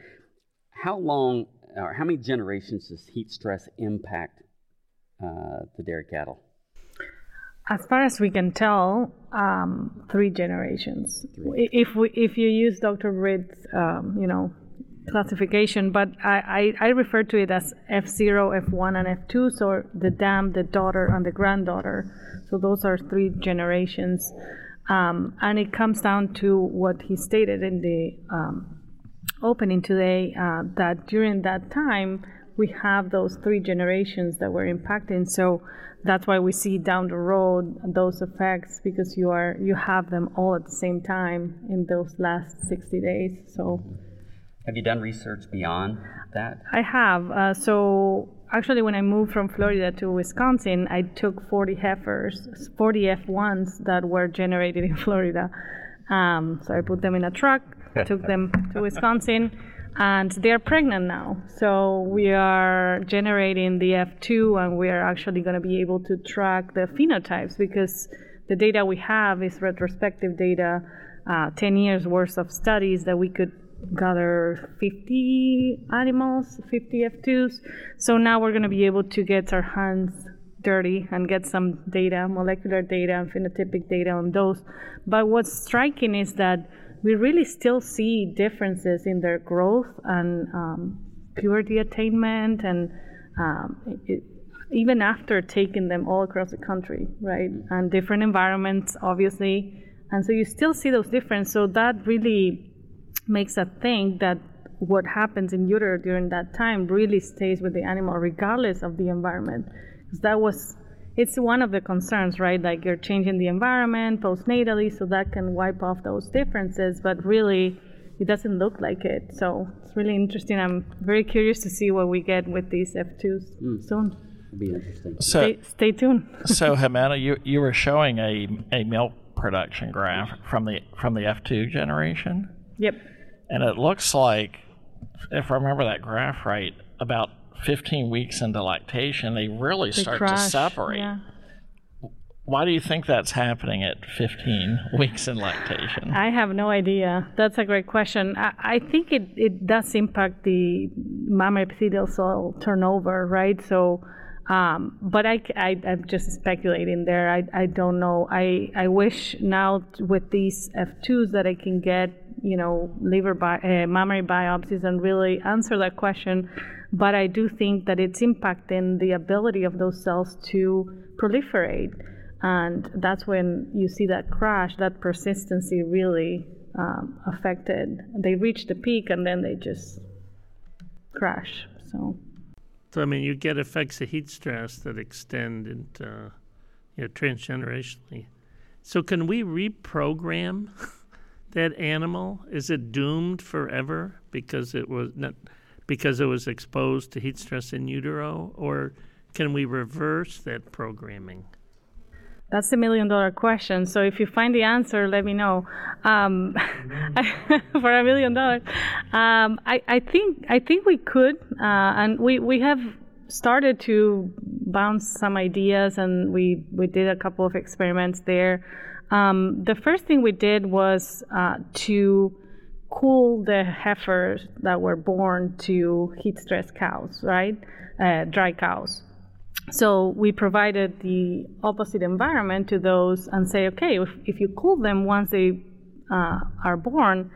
how long or how many generations does heat stress impact uh, the dairy cattle? As far as we can tell, um, three generations. I- If we, if you use Dr. Reed's, um, you know, classification, but I, I, I refer to it as F0, F1, and F2. So the dam, the daughter, and the granddaughter. So those are three generations, um, and it comes down to what he stated in the um, opening today uh, that during that time we have those three generations that were impacting so that's why we see down the road those effects because you are you have them all at the same time in those last 60 days so Have you done research beyond that? I have. Uh, so actually, when I moved from Florida to Wisconsin, I took 40 heifers, 40 F1s that were generated in Florida. Um, so I put them in a truck, took them to Wisconsin, and they're pregnant now. So we are generating the F2, and we are actually going to be able to track the phenotypes because the data we have is retrospective data, uh, 10 years worth of studies that we could gather 50 animals, 50 F2s. So now we're going to be able to get our hands dirty and get some data, molecular data and phenotypic data on those. But what's striking is that we really still see differences in their growth and um, puberty attainment and um, it, even after taking them all across the country, right? And different environments, obviously. And so you still see those differences. So that really makes us think that what happens in utero during that time really stays with the animal regardless of the environment. Because that was, it's one of the concerns, right? Like you're changing the environment postnatally, so that can wipe off those differences, but really it doesn't look like it. So it's really interesting. I'm very curious to see what we get with these F2s hmm. soon. It'd be interesting. So Stay, stay tuned. so Jimena, you you were showing a a milk production graph from the from the F2 generation, Yep. And it looks like, if I remember that graph right, about 15 weeks into lactation, they really They start to separate. yeah. Why do you think that's happening at 15 weeks in lactation? I have no idea. That's a great question. I, I think it, it does impact the mammary epithelial cell turnover, right? So, um, but I, I, am just speculating there. I, I don't know. I, I wish now with these F2s that I can get, you know, liver bi- uh, mammary biopsies and really answer that question. But I do think that it's impacting the ability of those cells to proliferate and that's when you see that crash that persistency really um, affected they reach the peak and then they just crash so So I mean, you get effects of heat stress that extend into, you know, transgenerationally. So can we reprogram that animal? Is it doomed forever because it was not because it was exposed to heat stress in utero, or can we reverse that programming? that's the million dollar question so if you find the answer let me know um, for a million dollars um, I, I think i think we could uh, and we, we have started to bounce some ideas, and we we did a couple of experiments there. Um, the first thing we did was uh, to cool the heifers that were born to heat stress cows, right? Uh, dry cows. So we provided the opposite environment to those and say, okay, if, if you cool them once they uh, are born,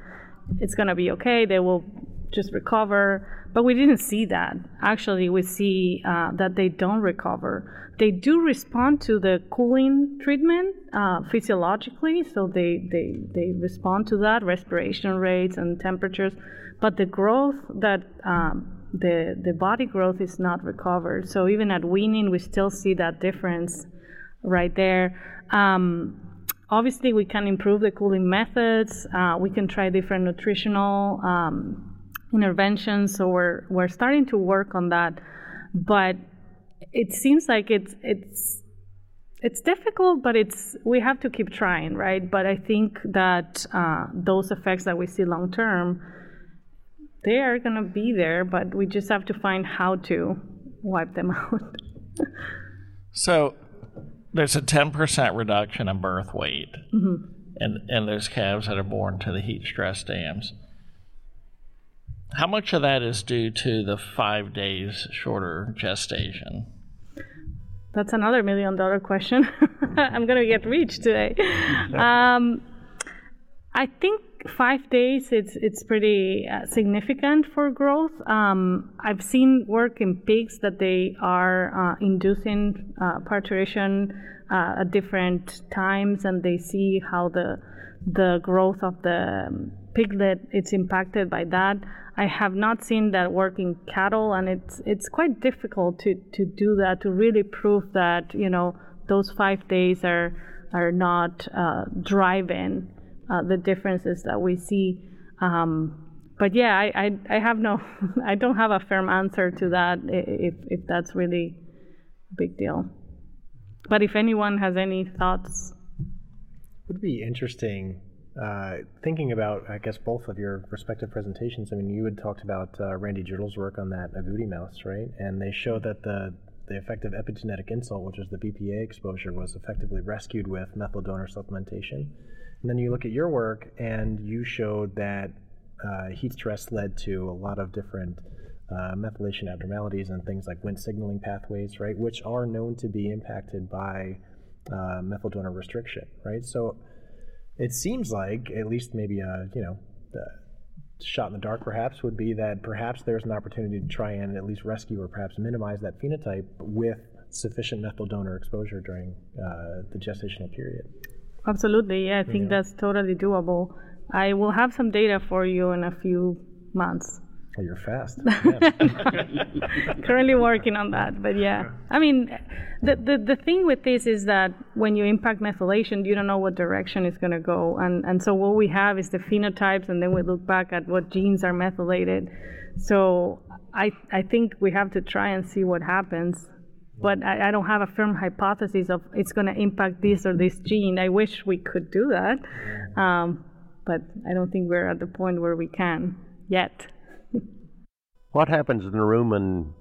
it's going to be okay. They will just recover. But we didn't see that. Actually, we see uh, that they don't recover. They do respond to the cooling treatment uh, physiologically, so they, they, they respond to that, respiration rates and temperatures. But the growth that um, the, the body growth is not recovered. So even at weaning, we still see that difference right there. Um, obviously, we can improve the cooling methods. Uh, we can try different nutritional um, interventions. So we're we're starting to work on that, but it seems like it's it's it's difficult, but it's we have to keep trying, right? But I think that uh, those effects that we see long term, they are gonna be there, but we just have to find how to wipe them out. so there's a 10% reduction in birth weight mm-hmm. and and those calves that are born to the heat stress dams. How much of that is due to the five days shorter gestation? That's another million dollar question. I'm going to get rich today. Um, I think five days it's it's pretty uh, significant for growth. Um, I've seen work in pigs that they are uh, inducing uh, parturition uh, at different times, and they see how the the growth of the piglet it's impacted by that. I have not seen that work in cattle, and it's it's quite difficult to, to do that to really prove that you know those five days are are not uh, driving uh, the differences that we see. Um, but yeah, I, I, I have no, I don't have a firm answer to that if, if that's really a big deal. But if anyone has any thoughts, it would be interesting uh, thinking about, I guess, both of your respective presentations. I mean, you had talked about uh, Randy Jirtle's work on that agouti mouse, right? And they showed that the the effect of epigenetic insult, which is the BPA exposure, was effectively rescued with methyl donor supplementation. And then you look at your work, and you showed that uh, heat stress led to a lot of different uh, methylation abnormalities and things like Wnt signaling pathways, right, which are known to be impacted by uh, methyl donor restriction, right? So it seems like, at least maybe a you know, shot in the dark perhaps would be that perhaps there's an opportunity to try and at least rescue or perhaps minimize that phenotype with sufficient methyl donor exposure during uh, the gestational period. Absolutely, yeah, I think yeah. that's totally doable. I will have some data for you in a few months. You're fast. Currently working on that, but yeah. I mean, the, the the thing with this is that when you impact methylation, you don't know what direction it's going to go, and and so what we have is the phenotypes, and then we look back at what genes are methylated. So I I think we have to try and see what happens but I, I, don't have a firm hypothesis of it's going to impact this or this gene. I wish we could do that, um, but I don't think we're at the point where we can yet. What happens in the rumen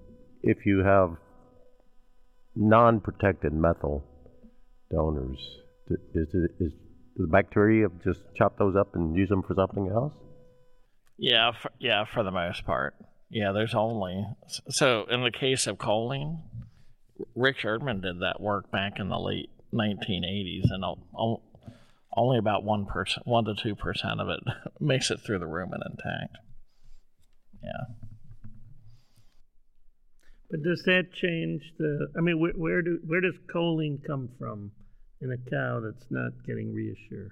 if you have non-protected methyl donors? Is the bacteria just chop those up and use them for something else? Yeah, for, yeah, for the most part. Yeah, there's only so in the case of choline, Rick Erdman did that work back in the late 1980s, and only about one percent, one to two percent of it makes it through the rumen intact. Yeah. But does that change the? I mean, where, where do where does choline come from in a cow that's not getting ReaShure?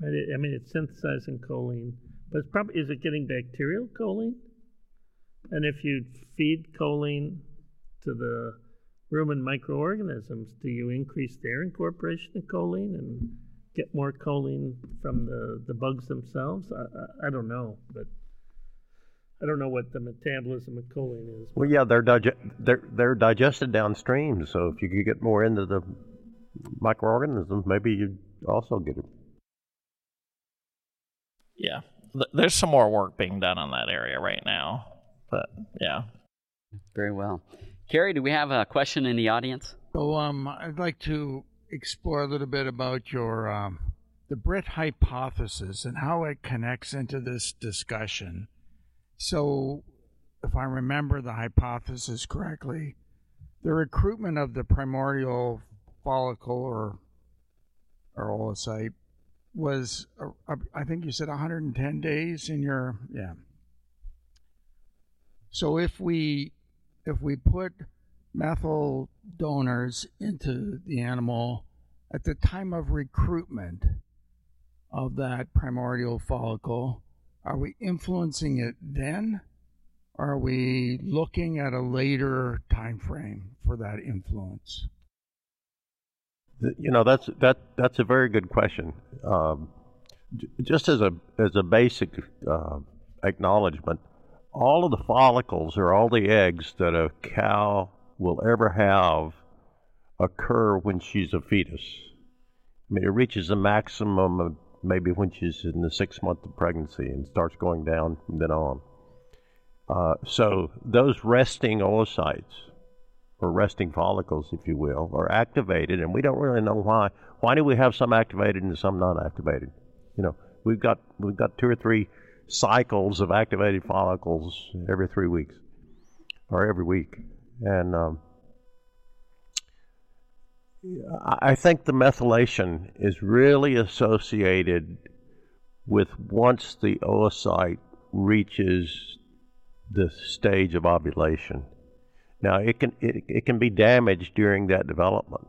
Right. I mean, it's synthesizing choline, but it's probably is it getting bacterial choline? And if you feed choline to the rumen microorganisms, do you increase their incorporation of choline and get more choline from the, the bugs themselves? I, I, I don't know, but I don't know what the metabolism of choline is. Well, yeah, they're dige- they're they're digested downstream. So if you could get more into the microorganisms, maybe you'd also get it. Yeah, there's some more work being done on that area right now, but yeah. Very well. Carrie, do we have a question in the audience? So um, I'd like to explore a little bit about your um, the Britt hypothesis and how it connects into this discussion. So, if I remember the hypothesis correctly, the recruitment of the primordial follicle or or oocyte was, uh, I think you said 110 days in your yeah. So if we if we put methyl donors into the animal at the time of recruitment of that primordial follicle, are we influencing it then? Are we looking at a later time frame for that influence? You know, that's that that's a very good question. Um, just as a as a basic uh, acknowledgement, all of the follicles or all the eggs that a cow will ever have occur when she's a fetus. I mean, it reaches a maximum of maybe when she's in the sixth month of pregnancy and starts going down from then on. Uh, so those resting oocytes, or resting follicles, if you will, are activated, and we don't really know why. Why do we have some activated and some not activated? You know, we've got we've got two or three cycles of activated follicles every three weeks or every week, and um, I think the methylation is really associated with once the oocyte reaches the stage of ovulation. Now it can it, it can be damaged during that development,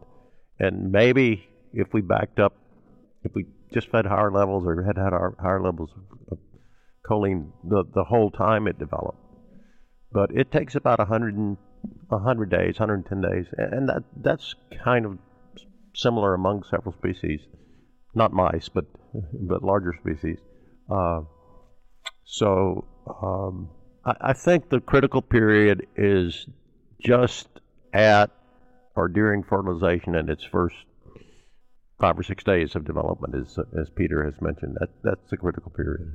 and maybe if we backed up, if we just fed higher levels or had had our higher levels of choline the the whole time it developed, but it takes about 100 and 100 days, 110 days, and that that's kind of similar among several species, not mice, but but larger species. Uh, so um, I, I think the critical period is just at or during fertilization and its first five or six days of development, as as Peter has mentioned. That that's the critical period.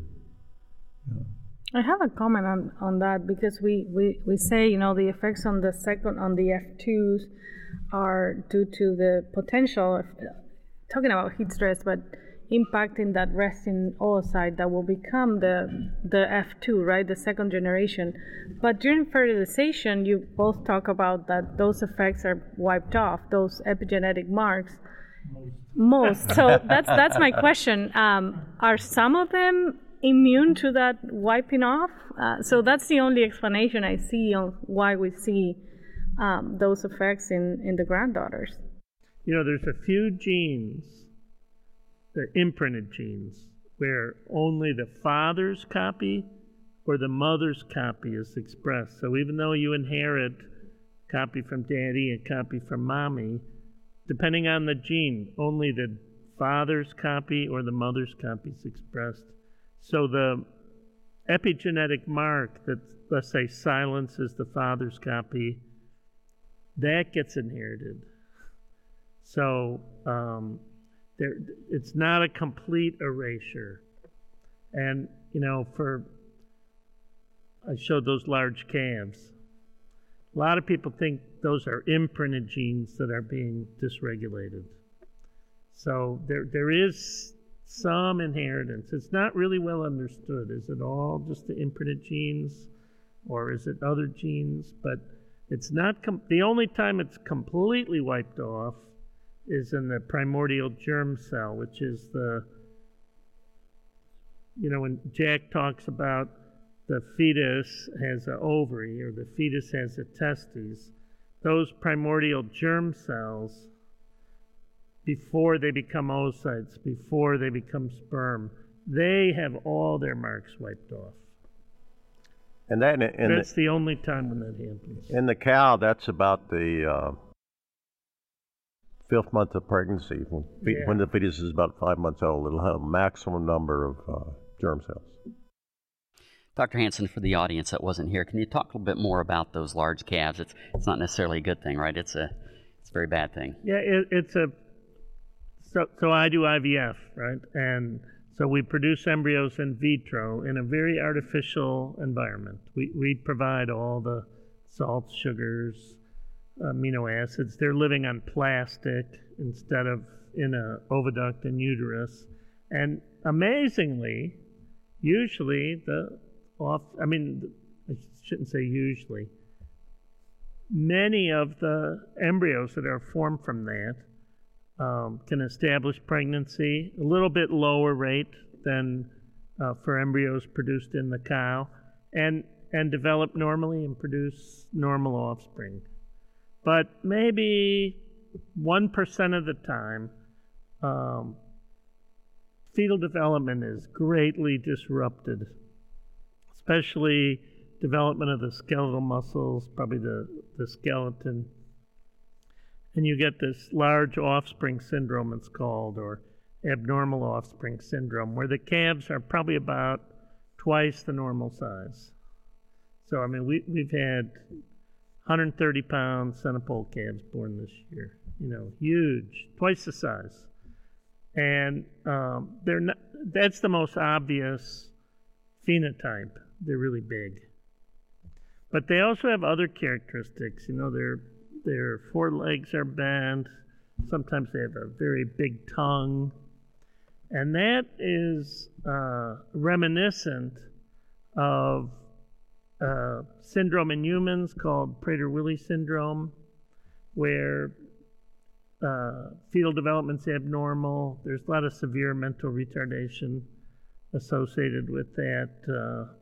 Yeah. I have a comment on, on that because we, we, we say, you know, the effects on the second, on the F2s are due to the potential, of, talking about heat stress, but impacting that resting oocyte that will become the, the F2, right, the second generation. But during fertilization, you both talk about that those effects are wiped off, those epigenetic marks. Most. So that's that's my question. Um, are some of them immune to that wiping off. Uh, so that's the only explanation I see on why we see um, those effects in, in the granddaughters. You know, there's a few genes, the imprinted genes, where only the father's copy or the mother's copy is expressed. So even though you inherit copy from daddy and copy from mommy, depending on the gene, only the father's copy or the mother's copy is expressed. So the epigenetic mark that, let's say, silences the father's copy, that gets inherited. So um, there, it's not a complete erasure. And, you know, for, I showed those large calves. A lot of people think those are imprinted genes that are being dysregulated. So there, there is some inheritance. It's not really well understood. Is it all just the imprinted genes or is it other genes? But it's not com- the only time it's completely wiped off is in the primordial germ cell, which is the you know when Jack talks about the fetus has an ovary or the fetus has a testes, those primordial germ cells before they become oocytes, before they become sperm, they have all their marks wiped off. And that, and that's the, the, only time when that happens. In the cow, that's about the uh, fifth month of pregnancy. When, yeah. when, the fetus is about five months old, it'll have a maximum number of uh, germ cells. Dr. Hansen, for the audience that wasn't here, can you talk a little bit more about those large calves? It's it's not necessarily a good thing, right? It's a it's a very bad thing. Yeah, it, it's a so, so I do IVF, right? And so we produce embryos in vitro in a very artificial environment. We, we provide all the salts, sugars, amino acids. They're living on plastic instead of in a oviduct and uterus. And amazingly, usually the off, I mean, I shouldn't say usually, many of the embryos that are formed from that um, can establish pregnancy a little bit lower rate than uh, for embryos produced in the cow and and develop normally and produce normal offspring. But maybe 1% of the time um, fetal development is greatly disrupted especially development of the skeletal muscles probably the, the skeleton and you get this large offspring syndrome, it's called, or abnormal offspring syndrome, where the calves are probably about twice the normal size. So, I mean, we, we've had 130 pound Senepol calves born this year. You know, huge, twice the size. And um, they're not, that's the most obvious phenotype. They're really big. But they also have other characteristics. You know, they're their forelegs are bent. Sometimes they have a very big tongue. And that is uh, reminiscent of a syndrome in humans called Prader-Willi syndrome, where uh, fetal development's abnormal. There's a lot of severe mental retardation associated with that uh,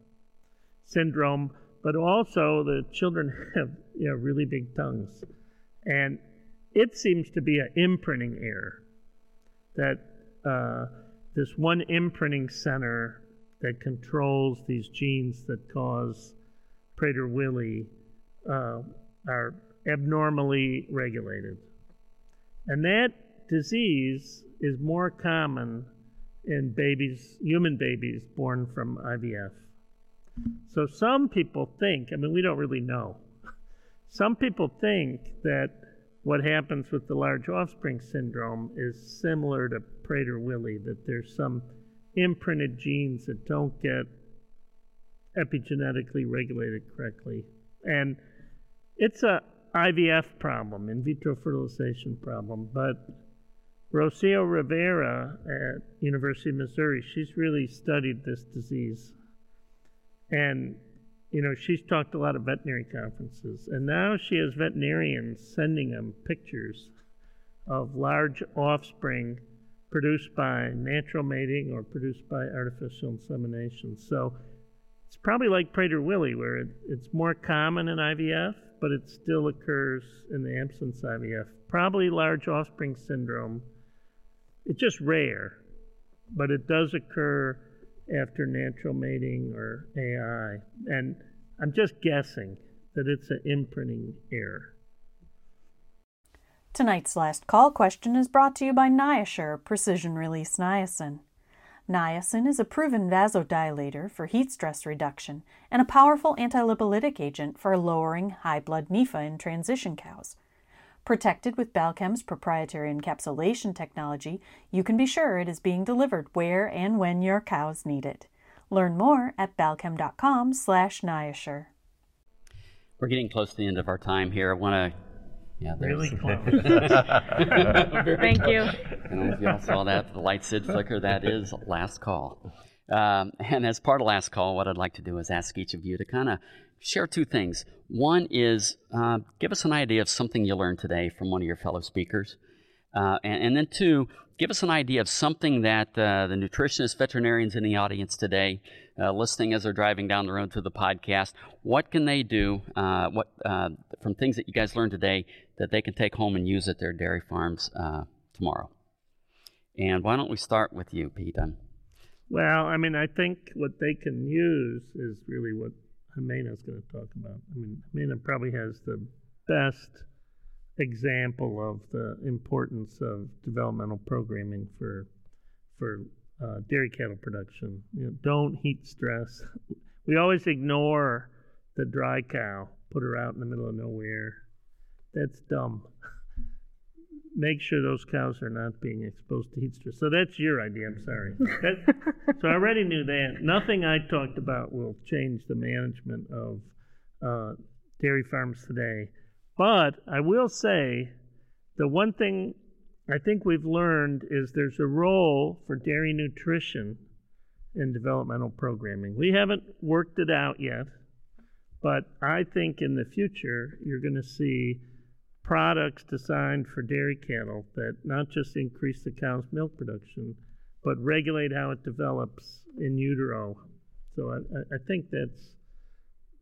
syndrome but also the children have you know, really big tongues. And it seems to be an imprinting error that uh, this one imprinting center that controls these genes that cause Prader-Willi uh, are abnormally regulated. And that disease is more common in babies, human babies born from IVF. So some people think, I mean, we don't really know. Some people think that what happens with the large offspring syndrome is similar to Prader-Willi, that there's some imprinted genes that don't get epigenetically regulated correctly. And it's a IVF problem, in vitro fertilization problem, but Rocio Rivera at University of Missouri, she's really studied this disease and, you know, she's talked a lot of veterinary conferences. And now she has veterinarians sending them pictures of large offspring produced by natural mating or produced by artificial insemination. So it's probably like Prader-Willi, where it, it's more common in IVF, but it still occurs in the absence IVF. Probably large offspring syndrome. It's just rare, but it does occur after natural mating or AI. And I'm just guessing that it's an imprinting error. Tonight's last call question is brought to you by NiaShure Precision Release Niacin. Niacin is a proven vasodilator for heat stress reduction and a powerful antilipolytic agent for lowering high blood NEFA in transition cows. Protected with Balchem's proprietary encapsulation technology, you can be sure it is being delivered where and when your cows need it. Learn more at balchem.com slash niashure. We're getting close to the end of our time here. I want to yeah, really close. Thank you. And don't if you all saw that. The lights did flicker. That is last call. Um, and as part of last call, what I'd like to do is ask each of you to kind of share two things. One is uh, give us an idea of something you learned today from one of your fellow speakers. Uh, and, and, then two, give us an idea of something that uh, the nutritionists, veterinarians in the audience today, uh, listening as they're driving down the road to the podcast, what can they do uh, what, uh, from things that you guys learned today that they can take home and use at their dairy farms tomorrow? And why don't we start with you, Pete? well, I mean, I think what they can use is really what Jimena is going to talk about. I mean, Jimena probably has the best example of the importance of developmental programming for for uh, dairy cattle production. You know, don't heat stress. We always ignore the dry cow, put her out in the middle of nowhere. That's dumb. make sure those cows are not being exposed to heat stress. So that's your idea. I'm sorry. That, so I already knew that. Nothing I talked about will change the management of uh, dairy farms today. But I will say the one thing I think we've learned is there's a role for dairy nutrition in developmental programming. We haven't worked it out yet, but I think in the future you're going to see products designed for dairy cattle that not just increase the cow's milk production, but regulate how it develops in utero. So I, I think that's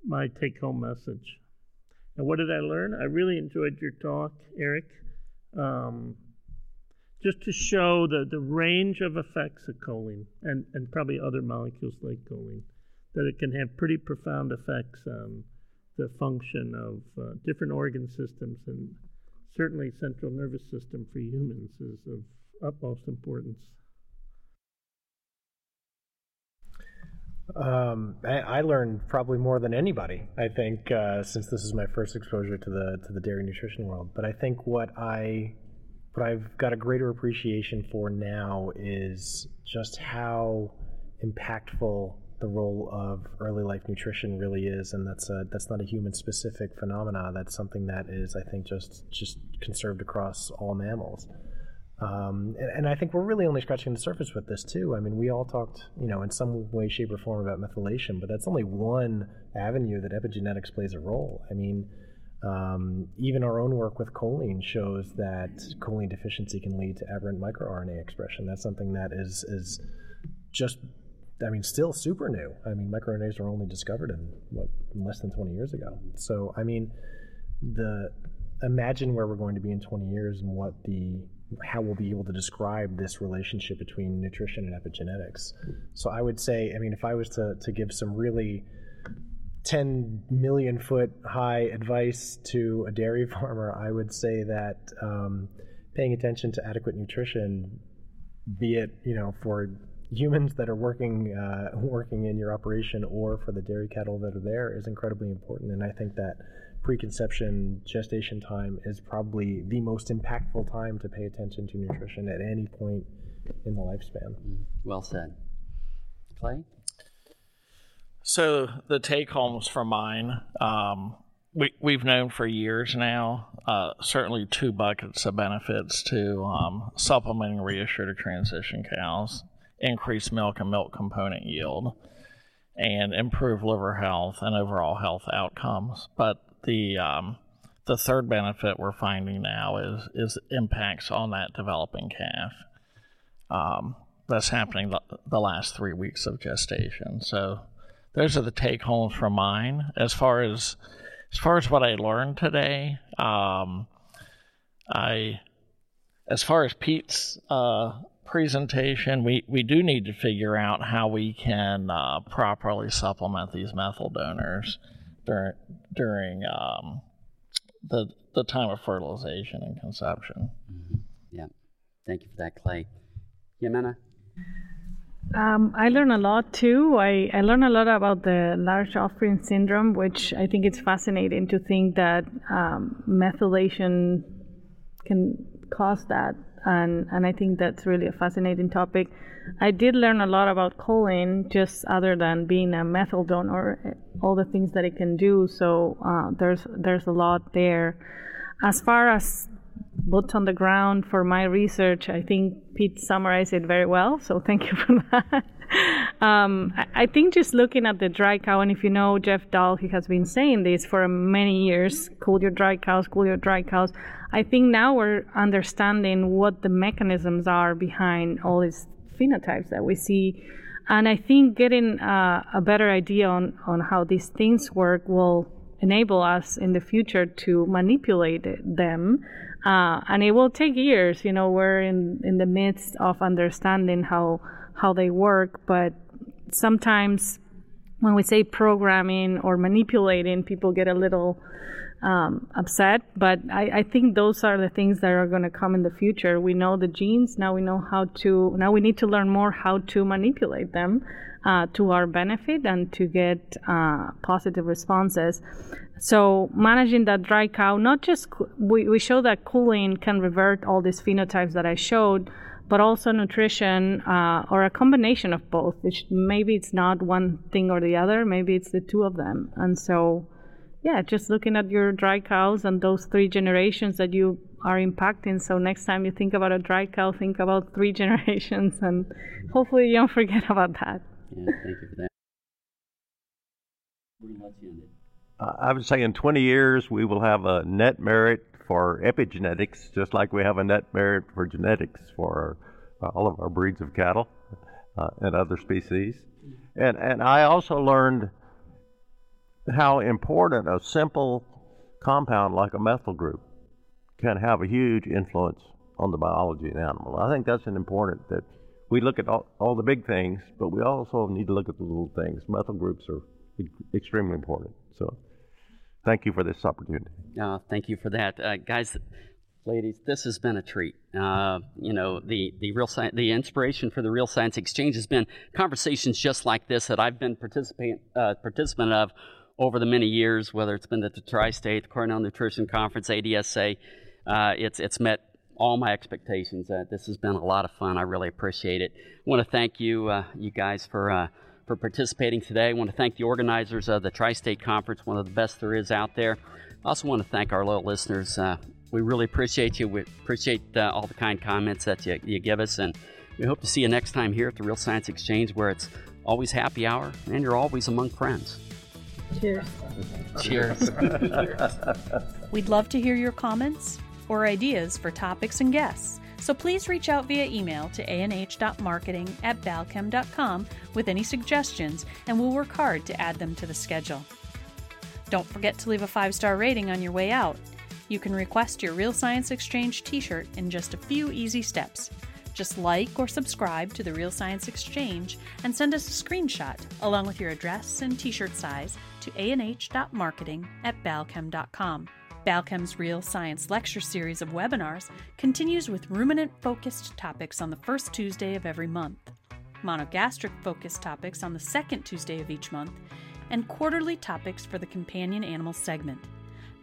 my take home message. And what did I learn? I really enjoyed your talk, Eric. Um, just to show the, the range of effects of choline and, and probably other molecules like choline, that it can have pretty profound effects on the function of uh, different organ systems and certainly central nervous system for humans is of utmost importance. Um, I, I, learned probably more than anybody. I think uh, since this is my first exposure to the to the dairy nutrition world. But I think what I what I've got a greater appreciation for now is just how impactful the role of early life nutrition really is, and that's a that's not a human specific phenomena. That's something that is, I think, just just conserved across all mammals. Um, and, and, I think we're really only scratching the surface with this too. I mean, we all talked, you know, in some way, shape, or form about methylation, but that's only one avenue that epigenetics plays a role. I mean, um, even our own work with choline shows that choline deficiency can lead to aberrant microRNA expression. That's something that is is just, I mean, still super new. I mean, microRNAs were only discovered in what less than 20 years ago. So, I mean, the imagine where we're going to be in 20 years and what the how we'll be able to describe this relationship between nutrition and epigenetics. So I would say, I mean, if I was to, to give some really 10 million foot high advice to a dairy farmer, I would say that um, paying attention to adequate nutrition, be it, you know, for humans that are working uh, working in your operation or for the dairy cattle that are there is incredibly important. And I think that preconception gestation time is probably the most impactful time to pay attention to nutrition at any point in the lifespan. Mm-hmm. Well said. Clay? So the take homes from mine, um, we, we've known for years now, uh, certainly two buckets of benefits to um, supplementing ReaShure to transition cows, increase milk and milk component yield, and improve liver health and overall health outcomes. But the um, the third benefit we're finding now is is impacts on that developing calf. Um, that's happening the, the last three weeks of gestation. So those are the take homes from mine. As far as as far as what I learned today, um, I as far as Pete's uh, presentation, we, we do need to figure out how we can uh, properly supplement these methyl donors during during um, the the time of fertilization and conception. Mm-hmm. Yeah, thank you for that, Clay. Jimena. Um, I learn a lot too. I, I learned a lot about the large offspring syndrome, which I think it's fascinating to think that um, methylation can cause that and and I think that's really a fascinating topic. I did learn a lot about choline, just other than being a methyl donor, all the things that it can do. So uh, there's there's a lot there. As far as boots on the ground for my research, I think Pete summarized it very well. So thank you for that. Um, I think just looking at the dry cow, and if you know Jeff Dahl, he has been saying this for many years: cool your dry cows, cool your dry cows. I think now we're understanding what the mechanisms are behind all these phenotypes that we see. And I think getting uh, a better idea on, on how these things work will enable us in the future to manipulate them. Uh, and it will take years. You know, we're in, in the midst of understanding how, how they work, but sometimes when we say programming or manipulating, people get a little um, upset. But I, I, think those are the things that are going to come in the future. We know the genes. Now we know how to. Now we need to learn more how to manipulate them uh, to our benefit and to get uh, positive responses. So managing that dry cow, not just we, we show that cooling can revert all these phenotypes that I showed, but also nutrition uh, or a combination of both. maybe it's not one thing or the other. Maybe it's the two of them. And so yeah, just looking at your dry cows and those three generations that you are impacting. So next time you think about a dry cow, think about three generations, and hopefully you don't forget about that. Yeah, thank you for that. We're gonna let you end it. Uh, I would say in 20 years we will have a net merit for epigenetics, just like we have a net merit for genetics for uh, all of our breeds of cattle uh, and other species. And and I also learned how important a simple compound like a methyl group can have a huge influence on the biology of the animal. I think that's an important that we look at all, all the big things, but we also need to look at the little things. Methyl groups are extremely important. So thank you for this opportunity. Uh, thank you for that, uh, guys, ladies. This has been a treat. Uh, you know, the the real sci- the inspiration for the Real Science Exchange has been conversations just like this that I've been participant uh, participant of over the many years. Whether it's been at the Tri-State, the Cornell Nutrition Conference, ADSA, uh, it's it's met all my expectations. Uh, this has been a lot of fun. I really appreciate it. I want to thank you, you guys, for for participating today. I want to thank the organizers of the Tri-State Conference, one of the best there is out there. I also want to thank our loyal listeners. Uh, we really appreciate you. We appreciate uh, all the kind comments that you, you give us, and we hope to see you next time here at the Real Science Exchange, where it's always happy hour and you're always among friends. Cheers. Cheers. We'd love to hear your comments or ideas for topics and guests. So please reach out via email to anh.marketing at balchem.com with any suggestions, and we'll work hard to add them to the schedule. Don't forget to leave a five star rating on your way out. You can request your Real Science Exchange t shirt in just a few easy steps. Just like or subscribe to the Real Science Exchange and send us a screenshot along with your address and t shirt size to anh.marketing at balchem.com. Balchem's Real Science Lecture Series of webinars continues with ruminant focused topics on the first Tuesday of every month, monogastric focused topics on the second Tuesday of each month, and quarterly topics for the companion animal segment.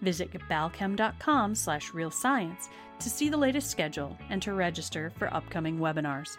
Visit balchem.com slash realscience to see the latest schedule and to register for upcoming webinars.